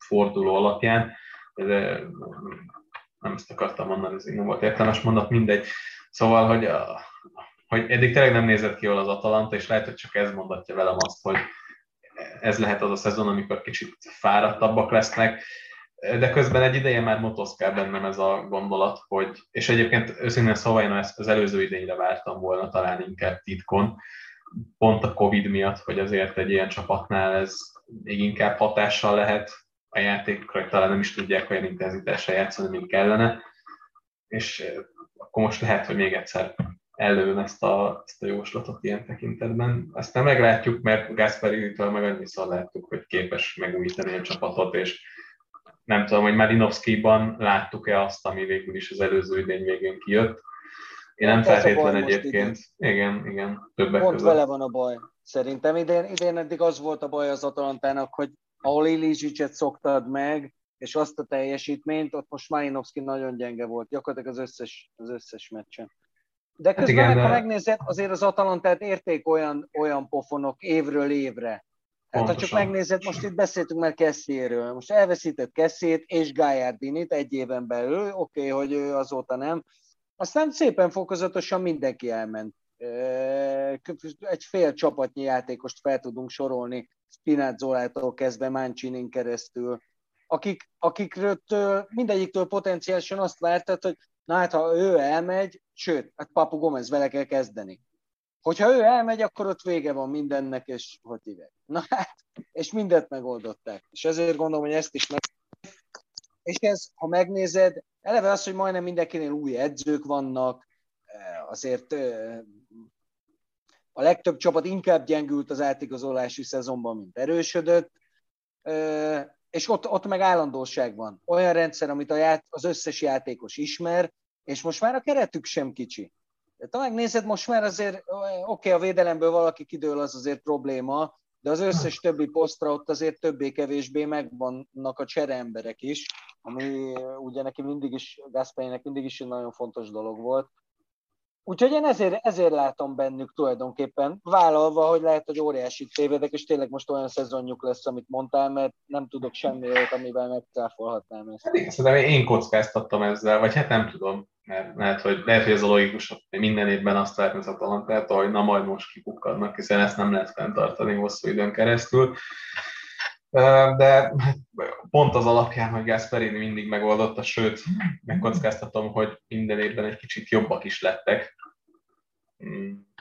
forduló alapján, de nem ezt akartam mondani, ez nem volt értelmes mondat, mindegy. Szóval, hogy, a, hogy eddig tényleg nem nézett ki jól az Atalanta, és lehet, hogy csak ez mondatja velem azt, hogy ez lehet az a szezon, amikor kicsit fáradtabbak lesznek, de közben egy ideje már motoszkál bennem ez a gondolat, hogy, és egyébként őszintén szóval én ezt az előző idényre vártam volna talán inkább titkon, pont a Covid miatt, hogy azért egy ilyen csapatnál ez még inkább hatással lehet a játékra, talán nem is tudják olyan intenzitással játszani, mint kellene, és akkor most lehet, hogy még egyszer előn ezt a, ezt a jóslatot ilyen tekintetben. Ezt nem meglátjuk, mert Gasperi-től meg annyiszor láttuk, hogy képes megújítani a csapatot, és nem tudom, hogy Marinovszkiban láttuk-e azt, ami végül is az előző idény végén kijött. Én nem feltétlen egyébként. Igen, igen, többek Pont között. vele van a baj. Szerintem idén, idén eddig az volt a baj az Atalantának, hogy ahol Ilizsicset szoktad meg, és azt a teljesítményt, ott most Marinovszki nagyon gyenge volt, gyakorlatilag az összes, az összes meccsen. De hát közben, hát igen, meg, ha megnézed, azért az Atalantát érték olyan, olyan pofonok évről évre, Hát ha csak megnézed, most itt beszéltünk már Kessiéről, most elveszített Kessiét és Gájárdinit egy éven belül, oké, okay, hogy ő azóta nem. Aztán szépen fokozatosan mindenki elment. Egy fél csapatnyi játékost fel tudunk sorolni, Spinazzolától kezdve Mancinin keresztül, akik, akikről mindegyiktől potenciálisan azt vártad, hogy na hát ha ő elmegy, sőt, hát Papu Gomez vele kell kezdeni. Hogyha ő elmegy, akkor ott vége van mindennek, és hogy hívják. Na hát, és mindent megoldották. És ezért gondolom, hogy ezt is meg... És ez, ha megnézed, eleve az, hogy majdnem mindenkinél új edzők vannak, azért a legtöbb csapat inkább gyengült az átigazolási szezonban, mint erősödött, és ott, ott meg állandóság van. Olyan rendszer, amit a ját, az összes játékos ismer, és most már a keretük sem kicsi. De ha megnézed, most már azért, oké, okay, a védelemből valaki kidől, az azért probléma, de az összes többi posztra ott azért többé-kevésbé megvannak a csereemberek is, ami ugye neki mindig is, Gasparinek mindig is egy nagyon fontos dolog volt. Úgyhogy én ezért, ezért látom bennük tulajdonképpen, vállalva, hogy lehet, hogy óriási tévedek, és tényleg most olyan szezonjuk lesz, amit mondtál, mert nem tudok semmi olyat, amivel megcáfolhatnám ezt. Hát igen, szerintem én kockáztattam ezzel, vagy hát nem tudom, mert lehet, hogy, lehet, hogy ez a logikus, hogy minden évben azt várni az Atalantát, hogy na majd most kipukkadnak, hiszen ezt nem lehet fenntartani hosszú időn keresztül. De pont az alapján, hogy Gasperini mindig megoldotta, sőt, megkockáztatom, hogy minden évben egy kicsit jobbak is lettek. Hmm.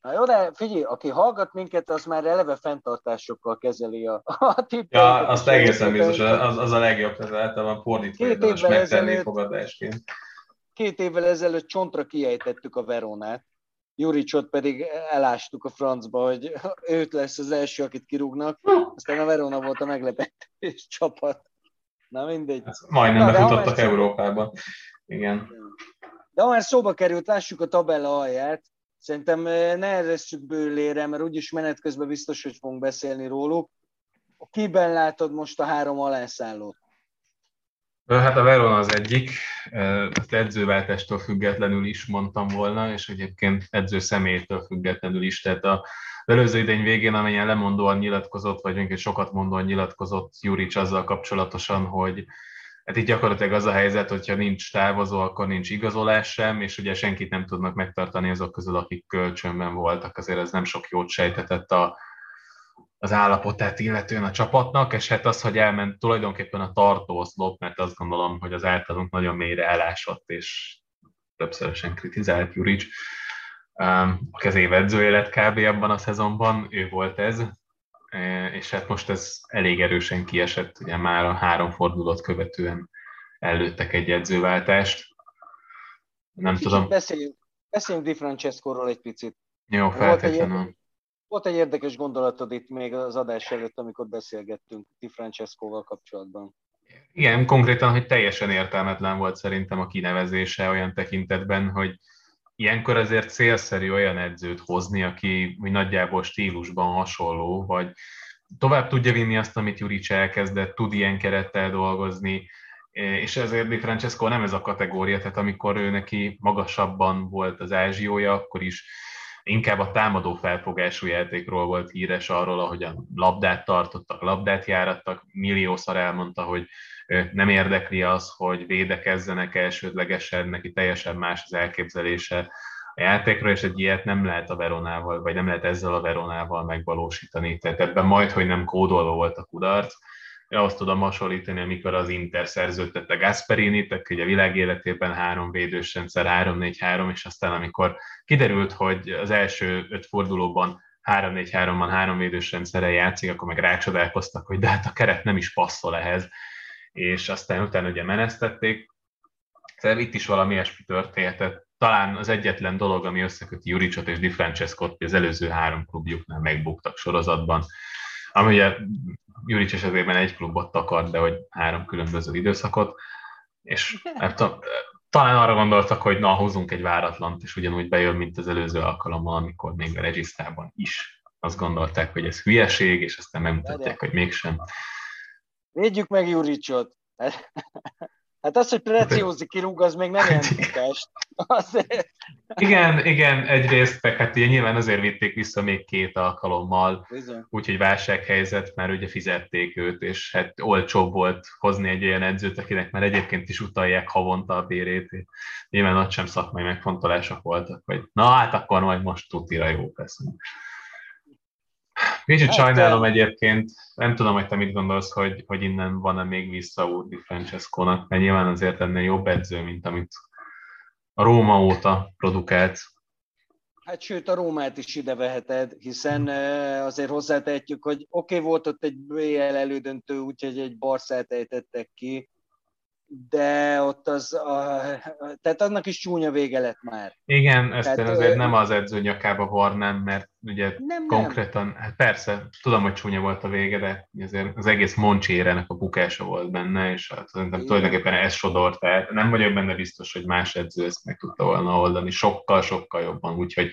Na jó, de figyelj, aki hallgat minket, az már eleve fenntartásokkal kezeli a, a tippet. Ja, azt egészen biztos, az, az a legjobb, ez általában fordítva, Két évvel ezelőtt, fogadásként. Két évvel ezelőtt csontra kiejtettük a Veronát, Juricsot pedig elástuk a francba, hogy őt lesz az első, akit kirúgnak, aztán a Verona volt a meglepetés csapat. Na mindegy. Ezt majdnem Na, befutottak Európában. Igen. De ha már szóba került, lássuk a tabella alját. Szerintem ne erresszük bőlére, mert úgyis menet közben biztos, hogy fogunk beszélni róluk. Kiben látod most a három alászállót? Hát a Verona az egyik, ezt edzőváltástól függetlenül is mondtam volna, és egyébként edző személytől függetlenül is. Tehát a előző idény végén, amelyen lemondóan nyilatkozott, vagy még sokat mondóan nyilatkozott Juric azzal kapcsolatosan, hogy Hát itt gyakorlatilag az a helyzet, hogyha nincs távozó, akkor nincs igazolás sem, és ugye senkit nem tudnak megtartani azok közül, akik kölcsönben voltak. Azért ez nem sok jót sejtetett a, az állapotát illetően a csapatnak, és hát az, hogy elment tulajdonképpen a tartóoszlop, mert azt gondolom, hogy az általunk nagyon mélyre elásott, és többszörösen kritizált Juric, aki az év edzője lett kb. abban a szezonban, ő volt ez, és hát most ez elég erősen kiesett, ugye már a három fordulót követően előttek egy edzőváltást. Nem Kicsit tudom. Beszéljünk, beszéljünk Di Francesco-ról egy picit. Jó, feltétlenül. Volt egy érdekes gondolatod itt még az adás előtt, amikor beszélgettünk Di Francesco-val kapcsolatban. Igen, konkrétan, hogy teljesen értelmetlen volt szerintem a kinevezése olyan tekintetben, hogy ilyenkor azért célszerű olyan edzőt hozni, aki nagyjából stílusban hasonló, vagy tovább tudja vinni azt, amit Juric elkezdett, tud ilyen kerettel dolgozni, és ezért Di Francesco nem ez a kategória, tehát amikor ő neki magasabban volt az ázsiója, akkor is inkább a támadó felfogású játékról volt híres arról, ahogy a labdát tartottak, labdát járattak, milliószor elmondta, hogy nem érdekli az, hogy védekezzenek elsődlegesen, neki teljesen más az elképzelése a játékról, és egy ilyet nem lehet a Veronával, vagy nem lehet ezzel a Veronával megvalósítani. Tehát ebben majd, hogy nem kódolva volt a kudarc, én azt tudom hasonlítani, amikor az Inter szerződtette Gasperini, tehát ugye a világ életében három védős rendszer, 3-4-3, és aztán amikor kiderült, hogy az első öt fordulóban 3-4-3-ban három védős rendszerrel játszik, akkor meg rácsodálkoztak, hogy de hát a keret nem is passzol ehhez, és aztán utána ugye menesztették. Szóval itt is valami ilyesmi történt. Talán az egyetlen dolog, ami összeköti Juricot és Di Francescot, hogy az előző három klubjuknál megbuktak sorozatban, ami ugye Juric esetében egy klubot takart, de hogy három különböző időszakot, és tudom, talán arra gondoltak, hogy na, hozunk egy váratlant, és ugyanúgy bejön, mint az előző alkalommal, amikor még a regisztrában is azt gondolták, hogy ez hülyeség, és aztán megmutatják, hogy mégsem. Védjük meg Juricot. [LAUGHS] Hát az, hogy Preciózi kirúg, az még nem jelent [LAUGHS] Igen, igen, egyrészt, meg hát ugye nyilván azért vitték vissza még két alkalommal, úgyhogy válsághelyzet, mert ugye fizették őt, és hát olcsóbb volt hozni egy olyan edzőt, akinek már egyébként is utalják havonta a bérét. Nyilván ott sem szakmai megfontolások voltak, hogy na hát akkor majd most tutira jó leszünk. Kicsit hát, sajnálom te... egyébként, nem tudom, hogy te mit gondolsz, hogy, hogy innen van-e még visszaút Di Francesco-nak, mert nyilván azért ennél jobb edző, mint amit a Róma óta produkált. Hát sőt, a Rómát is ide veheted, hiszen azért hozzátehetjük, hogy oké, okay, volt ott egy BL elődöntő, úgyhogy egy Barszát ejtettek ki, de ott az, a, tehát annak is csúnya vége lett már. Igen, ezt tehát, azért ö... nem az edző nyakába varnám, mert ugye nem, konkrétan, nem. hát persze, tudom, hogy csúnya volt a vége, de azért az egész Moncsérenek a bukása volt benne, és hát szerintem tulajdonképpen ez sodort el. Nem vagyok benne biztos, hogy más edző ezt meg tudta volna oldani, sokkal-sokkal jobban, úgyhogy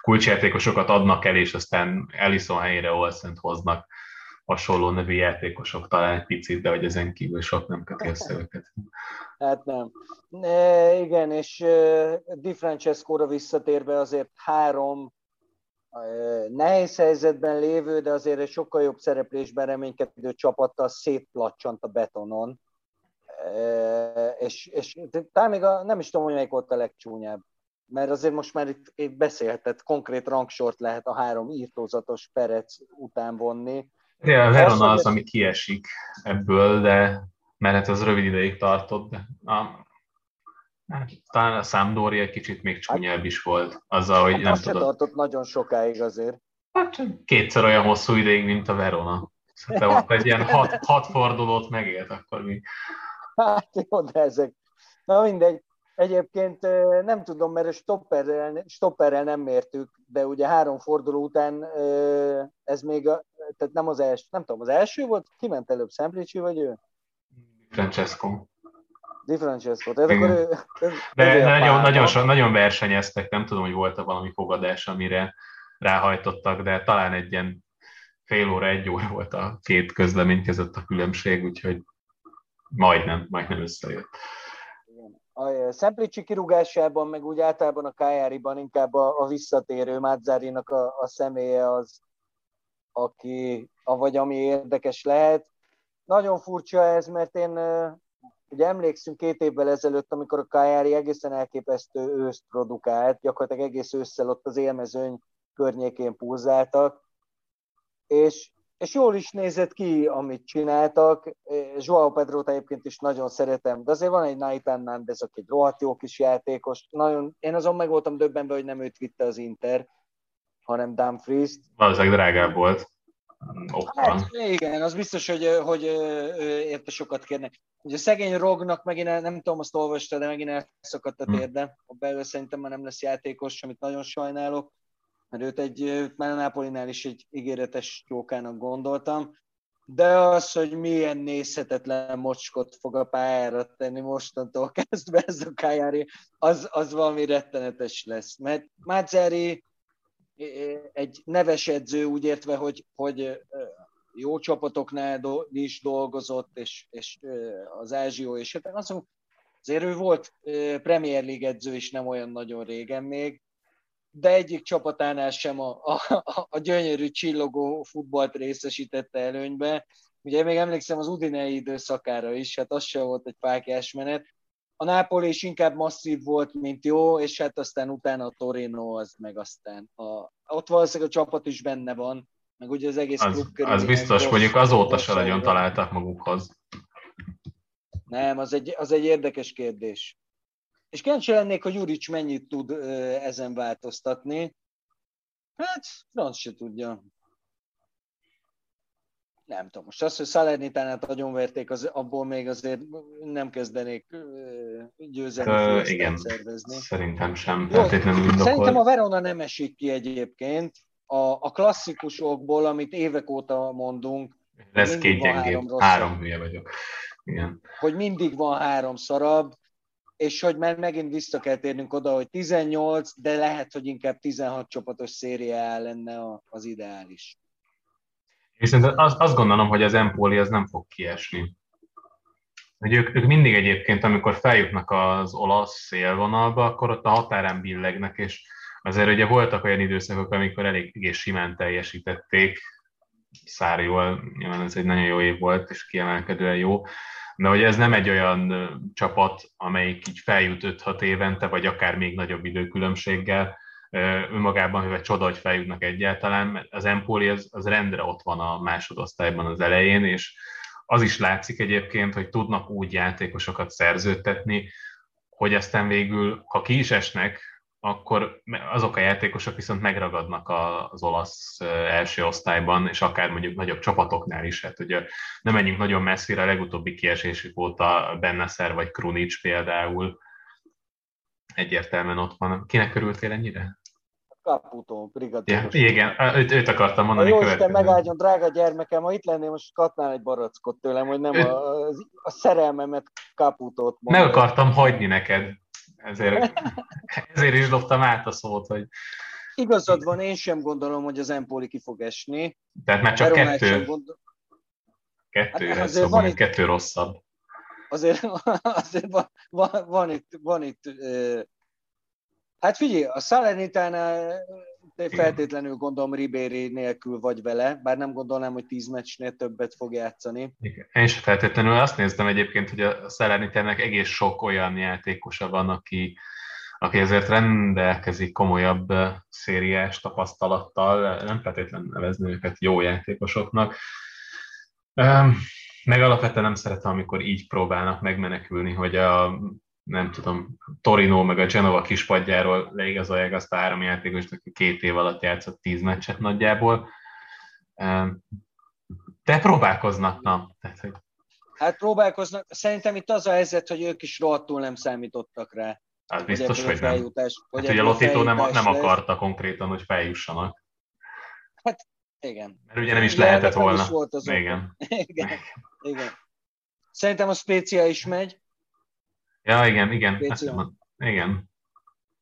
kulcsjátékosokat adnak el, és aztán Ellison helyére Olszent hoznak hasonló nevű játékosok talán egy picit, de hogy ezen kívül sok nem köti össze őket. Hát nem. E, igen, és e, Di Francesco-ra visszatérve azért három e, nehéz helyzetben lévő, de azért egy sokkal jobb szereplésben reménykedő csapattal szétplacsant a betonon. E, és, és talán még a, nem is tudom, hogy melyik volt a legcsúnyább. Mert azért most már itt, itt beszélhetett, konkrét rangsort lehet a három írtózatos perec után vonni Ja, a Verona az, ami kiesik ebből, de mert hát az rövid ideig tartott, de a, hát, talán a Sampdoria egy kicsit még csúnyább is volt, azzal, hogy hát nem tudod. tartott nagyon sokáig azért. Hát kétszer olyan hosszú ideig, mint a Verona. Szóval ott egy ilyen hat, [LAUGHS] hat fordulót megélt, akkor mi. Hát jó, de ezek. Na mindegy. Egyébként nem tudom, mert a stopperrel, stopperrel nem mértük, de ugye három forduló után ez még, a, tehát nem az első, nem tudom, az első volt? Ki ment előbb, Szemplicsi vagy ő? Francesco. Di Francesco. Tehát akkor ő, De nagyon, nagyon, so, nagyon versenyeztek, nem tudom, hogy volt-e valami fogadás, amire ráhajtottak, de talán egy ilyen fél óra, egy óra volt a két közlemény között a különbség, úgyhogy majdnem, majdnem összejött a Szemplicsi kirúgásában, meg úgy általában a Kájáriban inkább a, a visszatérő Mázzárinak a, a személye az, aki, vagy ami érdekes lehet. Nagyon furcsa ez, mert én ugye emlékszünk két évvel ezelőtt, amikor a Kajári egészen elképesztő őszt produkált, gyakorlatilag egész ősszel ott az élmezőny környékén pulzáltak, és, és jól is nézett ki, amit csináltak. Joao pedro egyébként is nagyon szeretem, de azért van egy Nathan Nandez, aki egy rohadt jó kis játékos. Nagyon, én azon meg voltam döbbenve, hogy nem őt vitte az Inter, hanem Dumfries-t. Valószínűleg drágább volt. Hát, igen, az biztos, hogy, hogy érte sokat kérnek. Ugye a szegény Rognak megint, el, nem tudom, azt olvasta, de megint elszakadt a hm. térde. A belül szerintem már nem lesz játékos, amit nagyon sajnálok mert őt, egy, már a Napolinál is egy ígéretes jókának gondoltam, de az, hogy milyen nézhetetlen mocskot fog a pályára tenni mostantól kezdve ez a Kajári, az, az valami rettenetes lesz. Mert Mazzeri egy neves edző, úgy értve, hogy, hogy jó csapatoknál is dolgozott, és, és az Ázsió, és hát azon, azért ő volt Premier League edző is nem olyan nagyon régen még, de egyik csapatánál sem a, a, a gyönyörű csillogó futballt részesítette előnybe. Ugye még emlékszem az Udinei időszakára is, hát az sem volt egy fákjás menet. A Nápoli is inkább masszív volt, mint jó, és hát aztán utána a Torino az meg aztán. A, ott valószínűleg a csapat is benne van, meg ugye az egész az, klub körül. Az biztos, mondjuk azóta se nagyon találtak magukhoz. Nem, az egy, az egy érdekes kérdés. És kíváncsi lennék, hogy Juric mennyit tud ezen változtatni. Hát, franc se tudja. Nem tudom, most azt, hogy Salernitánát verték, az, abból még azért nem kezdenék győzelmi uh, igen, szervezni. Szerintem sem feltétlenül indokolt. Szerintem a Verona nem esik ki egyébként. A, a klasszikusokból, amit évek óta mondunk, lesz két gyengébb, három hülye vagyok. Igen. Hogy mindig van három szarab, és hogy már megint vissza kell térnünk oda, hogy 18, de lehet, hogy inkább 16 csapatos szériá lenne az ideális. Viszont azt, azt gondolom, hogy az Empoli az nem fog kiesni. Hogy ők, ők mindig egyébként, amikor feljutnak az olasz szélvonalba, akkor ott a határán billegnek, és azért ugye voltak olyan időszakok, amikor elég simán teljesítették, Szárival, nyilván ez egy nagyon jó év volt, és kiemelkedően jó, de hogy ez nem egy olyan csapat, amelyik így feljut 5-6 évente, vagy akár még nagyobb időkülönbséggel, önmagában, hogy csoda, hogy feljutnak egyáltalán, mert az Empoli az, az rendre ott van a másodosztályban az elején, és az is látszik egyébként, hogy tudnak úgy játékosokat szerződtetni, hogy aztán végül, ha ki is esnek, akkor azok a játékosok viszont megragadnak az olasz első osztályban, és akár mondjuk nagyobb csapatoknál is. Hát ugye nem menjünk nagyon messzire, a legutóbbi kiesésük a Benneszer vagy Krunic például egyértelműen ott van. Kinek körültél ennyire? Caputo, brigadéros. Ja, igen, őt, őt akartam mondani. Jó Isten, megáldjon, drága gyermekem, ha itt lennél, most katnál egy barackot tőlem, hogy nem őt... a, a szerelmemet Caputót mondani. Meg akartam hagyni neked ezért, [LAUGHS] ezért is dobtam át a szót, hogy... Igazad van, én sem gondolom, hogy az Empoli ki fog esni. Tehát már csak Veronát kettő. Gondol... Kettő, hát szóval van itt, kettő rosszabb. Azért, [LAUGHS] azért van, van, van itt, van itt Hát figyelj, a Salernitánál feltétlenül gondolom Ribéry nélkül vagy vele, bár nem gondolnám, hogy tíz meccsnél többet fog játszani. Igen. Én is feltétlenül azt néztem egyébként, hogy a Salernitánnak egész sok olyan játékosa van, aki, aki ezért rendelkezik komolyabb szériás tapasztalattal, nem feltétlenül nevezni őket jó játékosoknak. Meg alapvetően nem szeretem, amikor így próbálnak megmenekülni, hogy a nem tudom, Torino meg a Genova kispadjáról leigazolják azt a három játékost, aki két év alatt játszott tíz meccset nagyjából. De próbálkoznak, na. Tehát, hogy... Hát próbálkoznak. Szerintem itt az a helyzet, hogy ők is rohadtul nem számítottak rá. Hát biztos, hogy nem. Feljutás, hogy hát ugye Lotito nem, nem akarta konkrétan, hogy feljussanak. Hát igen. Mert ugye nem is lehetett volna. Is volt az igen. [LAUGHS] igen. igen. Szerintem a Spécia is megy. Ja, igen, igen. igen.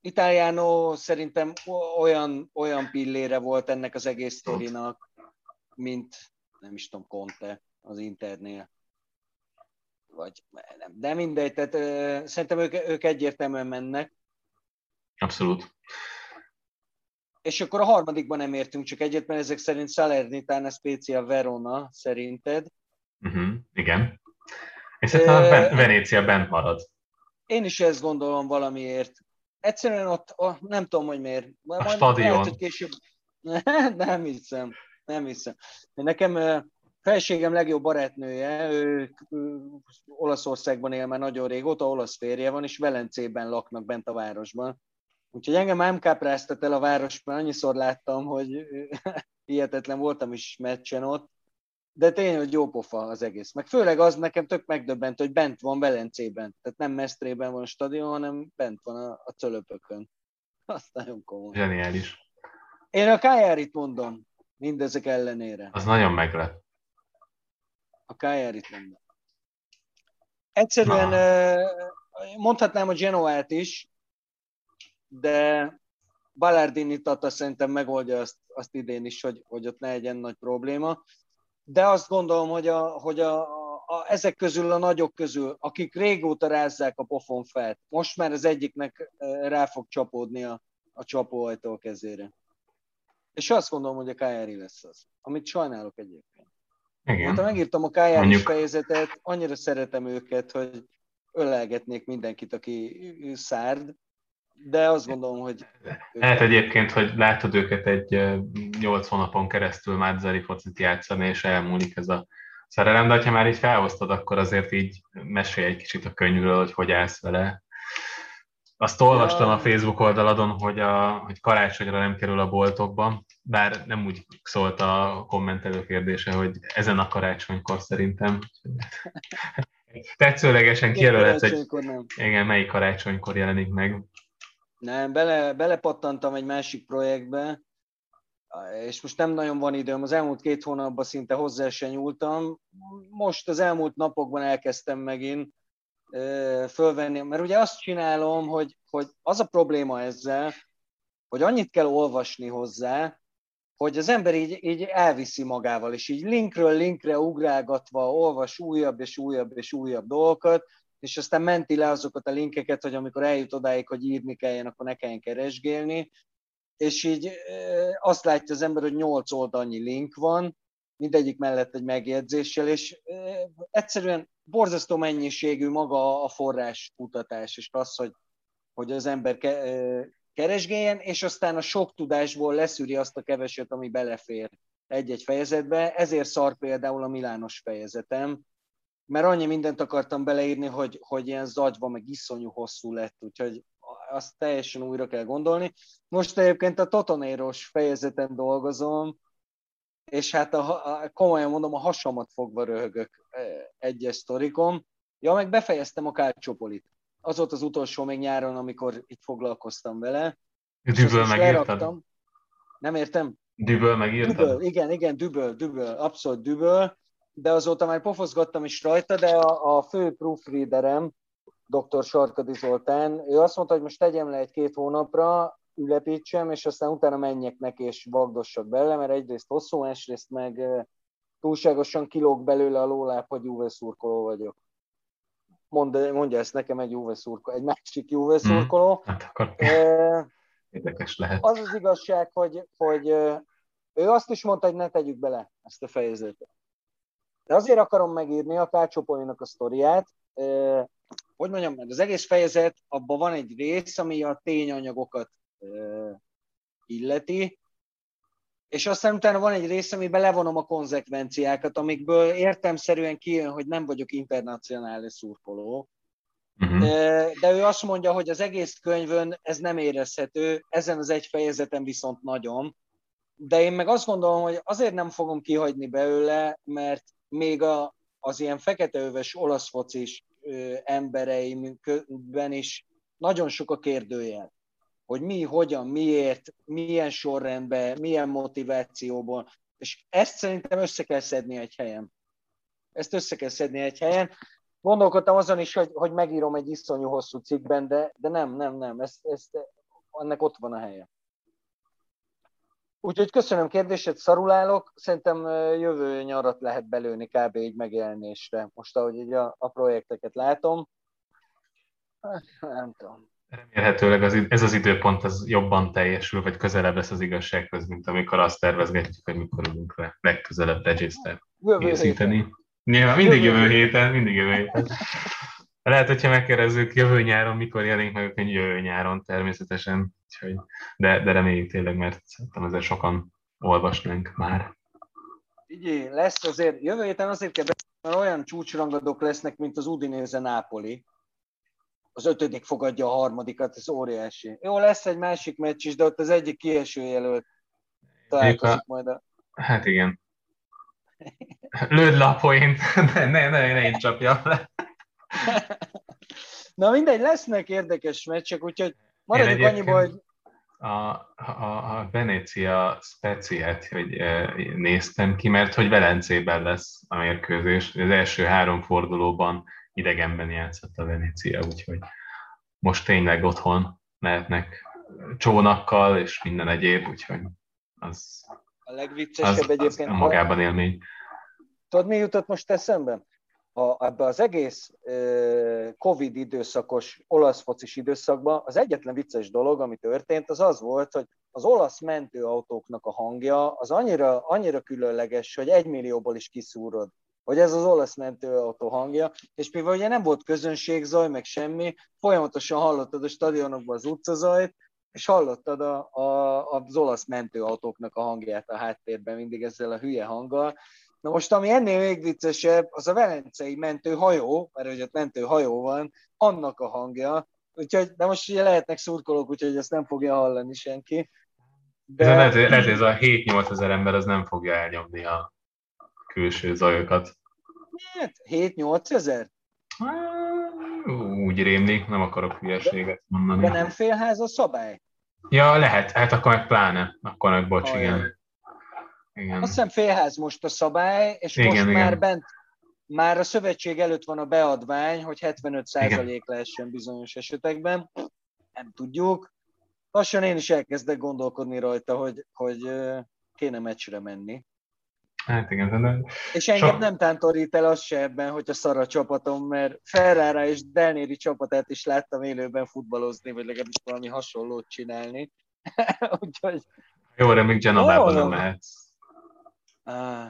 Italiano szerintem olyan, olyan pillére volt ennek az egész sztorinak, mint nem is tudom, Conte az Internél. Vagy nem, de mindegy, tehát uh, szerintem ők, ők egyértelműen mennek. Abszolút. És akkor a harmadikban nem értünk csak egyet, mert ezek szerint Salernitana Spezia Verona szerinted. Uh-huh, igen. És szerintem uh, Venécia bent marad. Én is ezt gondolom valamiért. Egyszerűen ott, oh, nem tudom, hogy miért. Majd a stadion. Lehet, hogy később... [LAUGHS] nem hiszem, nem hiszem. Nekem felségem legjobb barátnője, ő, ő Olaszországban él már nagyon régóta, olasz férje van, és Velencében laknak bent a városban. Úgyhogy engem nem kápráztat el a városban, annyiszor láttam, hogy [LAUGHS] hihetetlen voltam is meccsen ott, de tényleg, hogy jó pofa az egész. Meg főleg az nekem tök megdöbbent, hogy bent van Velencében. Tehát nem Mestrében van a stadion, hanem bent van a, a cölöpökön. [LAUGHS] Azt nagyon komoly. Zseniális. Én a Kájárit mondom, mindezek ellenére. Az nagyon meglep. A Kájárit mondom. Egyszerűen Na. mondhatnám a Genoát is, de Ballardini Tata szerintem megoldja azt, azt idén is, hogy, hogy ott ne legyen nagy probléma. De azt gondolom, hogy, a, hogy a, a, ezek közül a nagyok közül, akik régóta rázzák a pofon fel, most már az egyiknek rá fog csapódni a, a csapóajtó kezére. És azt gondolom, hogy a KRI lesz az, amit sajnálok egyébként. Igen. Ha megírtam a KRI Mondjuk... fejezetet, annyira szeretem őket, hogy ölelgetnék mindenkit, aki szárd, de azt gondolom, hogy... Lehet egyébként, hogy látod őket egy 8 hónapon keresztül Mázzari focit játszani, és elmúlik ez a szerelem, de ha már így felhoztad, akkor azért így mesélj egy kicsit a könyvről, hogy hogy állsz vele. Azt olvastam a Facebook oldaladon, hogy, a, hogy karácsonyra nem kerül a boltokba, bár nem úgy szólt a kommentelő kérdése, hogy ezen a karácsonykor szerintem. [LAUGHS] Tetszőlegesen kijelölhetsz egy... Igen, melyik karácsonykor jelenik meg. Nem, bele, belepattantam egy másik projektbe, és most nem nagyon van időm, az elmúlt két hónapban szinte hozzá se nyúltam. Most az elmúlt napokban elkezdtem megint fölvenni, mert ugye azt csinálom, hogy, hogy az a probléma ezzel, hogy annyit kell olvasni hozzá, hogy az ember így, így elviszi magával, és így linkről linkre ugrálgatva olvas újabb és újabb és újabb dolgokat, és aztán menti le azokat a linkeket, hogy amikor eljut odáig, hogy írni kelljen, akkor ne kelljen keresgélni, és így azt látja az ember, hogy nyolc oldalnyi link van, mindegyik mellett egy megjegyzéssel, és egyszerűen borzasztó mennyiségű maga a forrás kutatás, és az, hogy, hogy az ember keresgéljen, és aztán a sok tudásból leszűri azt a keveset, ami belefér egy-egy fejezetbe. Ezért szar például a Milános fejezetem, mert annyi mindent akartam beleírni, hogy, hogy ilyen zagyva, meg iszonyú hosszú lett, úgyhogy azt teljesen újra kell gondolni. Most egyébként a Totonéros fejezeten dolgozom, és hát a, a, komolyan mondom, a hasamat fogva röhögök e, egyes sztorikom. Ja, meg befejeztem a Kárcsopolit. Az volt az utolsó még nyáron, amikor itt foglalkoztam vele. Düböl megírtad? Nem értem? Düböl megírtad? Düböl, igen, igen, düböl, düböl, abszolút düböl de azóta már pofozgattam is rajta, de a, a fő proofreaderem, dr. Sarkadi Zoltán, ő azt mondta, hogy most tegyem le egy-két hónapra, ülepítsem, és aztán utána menjek neki, és vagdossak bele, mert egyrészt hosszú, másrészt meg túlságosan kilóg belőle a lóláp, hogy Juve szurkoló vagyok. Mond, mondja ezt nekem egy Juve szurkoló, egy másik Juve hmm. szurkoló. Hmm. Hát akkor e, érdekes lehet. Az az igazság, hogy, hogy ő azt is mondta, hogy ne tegyük bele ezt a fejezetet. De azért akarom megírni a Kácsopolyinak a sztoriát, hogy mondjam, mert az egész fejezet, abban van egy rész, ami a tényanyagokat illeti, és aztán utána van egy rész, amiben levonom a konzekvenciákat, amikből értemszerűen kijön, hogy nem vagyok internacionális szurkoló. Uh-huh. De, de ő azt mondja, hogy az egész könyvön ez nem érezhető, ezen az egy fejezeten viszont nagyon. De én meg azt gondolom, hogy azért nem fogom kihagyni belőle, mert még a, az ilyen feketeöves olasz focis embereimben is nagyon sok a kérdőjel, hogy mi, hogyan, miért, milyen sorrendben, milyen motivációból, és ezt szerintem össze kell szedni egy helyen. Ezt össze kell szedni egy helyen. Gondolkodtam azon is, hogy, hogy megírom egy iszonyú hosszú cikkben, de, de nem, nem, nem, ezt, ezt, ennek ott van a helye. Úgyhogy köszönöm kérdését, szarulálok. Szerintem jövő nyarat lehet belőni kb. így megjelenésre. Most, ahogy így a, a projekteket látom. Nem tudom. Remélhetőleg az, ez az időpont az jobban teljesül, vagy közelebb lesz az igazsághoz, mint amikor azt tervezgetjük, hogy mikor ülünk le legközelebb regiszter készíteni. Nyilván mindig jövő héten, mindig jövő héten. Lehet, hogyha megkérdezzük jövő nyáron, mikor jelenik meg a könyv jövő nyáron természetesen, de, de reméljük tényleg, mert szerintem ezzel sokan olvasnánk már. Így lesz azért, jövő héten azért kell mert olyan csúcsrangadók lesznek, mint az Udinéze Nápoli. Az ötödik fogadja a harmadikat, ez óriási. Jó, lesz egy másik meccs is, de ott az egyik kieső jelölt találkozik majd a... Hát igen. Lőd le a point, [LAUGHS] ne, ne, ne, ne én csapjam le. Na mindegy, lesznek érdekes meccsek, úgyhogy maradjuk annyiból, hogy a, a, a Venecia speciát, hogy e, néztem ki, mert hogy Velencében lesz a mérkőzés. Az első három fordulóban idegenben játszott a Venecia, úgyhogy most tényleg otthon lehetnek csónakkal és minden egyéb, úgyhogy az, a legviccesebb az, egyébként. Az magában élmény. Tudod, mi jutott most eszembe? A, ebbe az egész Covid időszakos olasz focis időszakban az egyetlen vicces dolog, ami történt, az az volt, hogy az olasz mentőautóknak a hangja az annyira, annyira különleges, hogy egy millióból is kiszúrod hogy ez az olasz mentőautó hangja, és mivel ugye nem volt közönségzaj, meg semmi, folyamatosan hallottad a stadionokban az utcazajt, és hallottad a, a, az olasz mentőautóknak a hangját a háttérben, mindig ezzel a hülye hanggal, Na most, ami ennél még viccesebb, az a velencei mentőhajó, mert hogy ott mentőhajó van, annak a hangja, úgyhogy, de most ugye lehetnek szurkolók, úgyhogy ezt nem fogja hallani senki. De... Ez lehet, lehet, ez a 7-8 ezer ember az nem fogja elnyomni a külső zajokat. Hát, 7-8 ezer? Úgy rémlik, nem akarok hülyeséget mondani. De nem félház a szabály? Ja, lehet, hát akkor meg pláne, akkor meg bocs, Ajaj. igen. Igen. Azt hiszem félház most a szabály, és igen, most igen. már bent, már a szövetség előtt van a beadvány, hogy 75% lehessen bizonyos esetekben. Nem tudjuk. Lassan én is elkezdek gondolkodni rajta, hogy, hogy kéne meccsre menni. Hát igen, de... És engem so... nem tántorít el az se ebben, hogy a szar a csapatom, mert Ferrara és Delnéri csapatát is láttam élőben futballozni, vagy legalábbis valami hasonlót csinálni. [LAUGHS] Úgyhogy... Jó, de még Genovában nem mehetsz. Ah,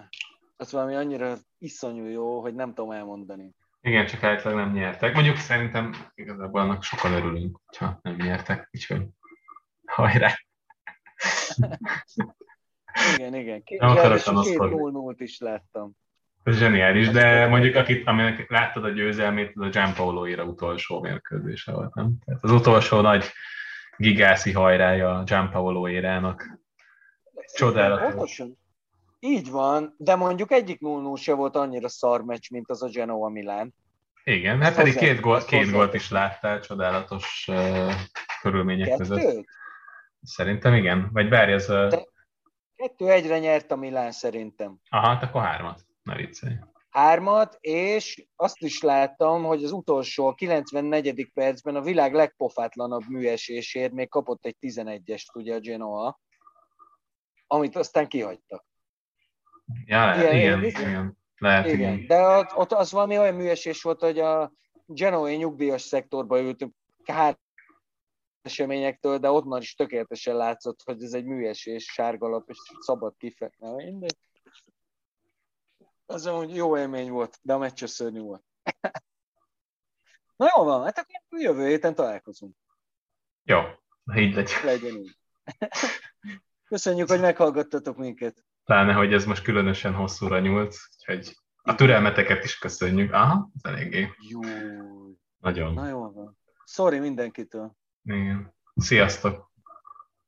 az valami annyira iszonyú jó, hogy nem tudom elmondani. Igen, csak általában nem nyertek. Mondjuk szerintem igazából annak sokan örülünk, ha nem nyertek, úgyhogy hajrá! igen, igen. Két, nem akarok két 0 is láttam. Ez zseniális, de mondjuk akit, aminek láttad a győzelmét, az a Gianpaolo-ira utolsó mérkőzése volt, nem? Tehát az utolsó nagy gigászi hajrája a Gianpaolo érának. Csodálatos. Pontosan, így van, de mondjuk egyik 0 se volt annyira szar meccs, mint az a Genoa Milán. Igen, hát pedig két, gól, két gólt is láttál csodálatos uh, körülmények Kettőt? között. Szerintem igen, vagy várj, ez... Uh... Kettő egyre nyert a Milán szerintem. Aha, hát akkor hármat, ne viccelj. Hármat, és azt is láttam, hogy az utolsó, a 94. percben a világ legpofátlanabb műesésért még kapott egy 11-est ugye a Genoa, amit aztán kihagytak. Ja, igen, igen, igen, igen. Lehet, igen. igen. De ott, ott az valami olyan műesés volt, hogy a Genoai nyugdíjas szektorba ültünk hát eseményektől, de ott már is tökéletesen látszott, hogy ez egy műesés, sárgalap, és szabad kifekne. Mindegy. Az hogy jó élmény volt, de a meccs szörnyű volt. [LAUGHS] Na jó van, hát akkor jövő héten találkozunk. Jó, így legyen. Legyen így. [LAUGHS] Köszönjük, hogy meghallgattatok minket. Pláne, hogy ez most különösen hosszúra nyúlt, úgyhogy a türelmeteket is köszönjük. Aha, ez eléggé. Jó. Nagyon. Na jó van. Sorry mindenkitől. Igen. Sziasztok!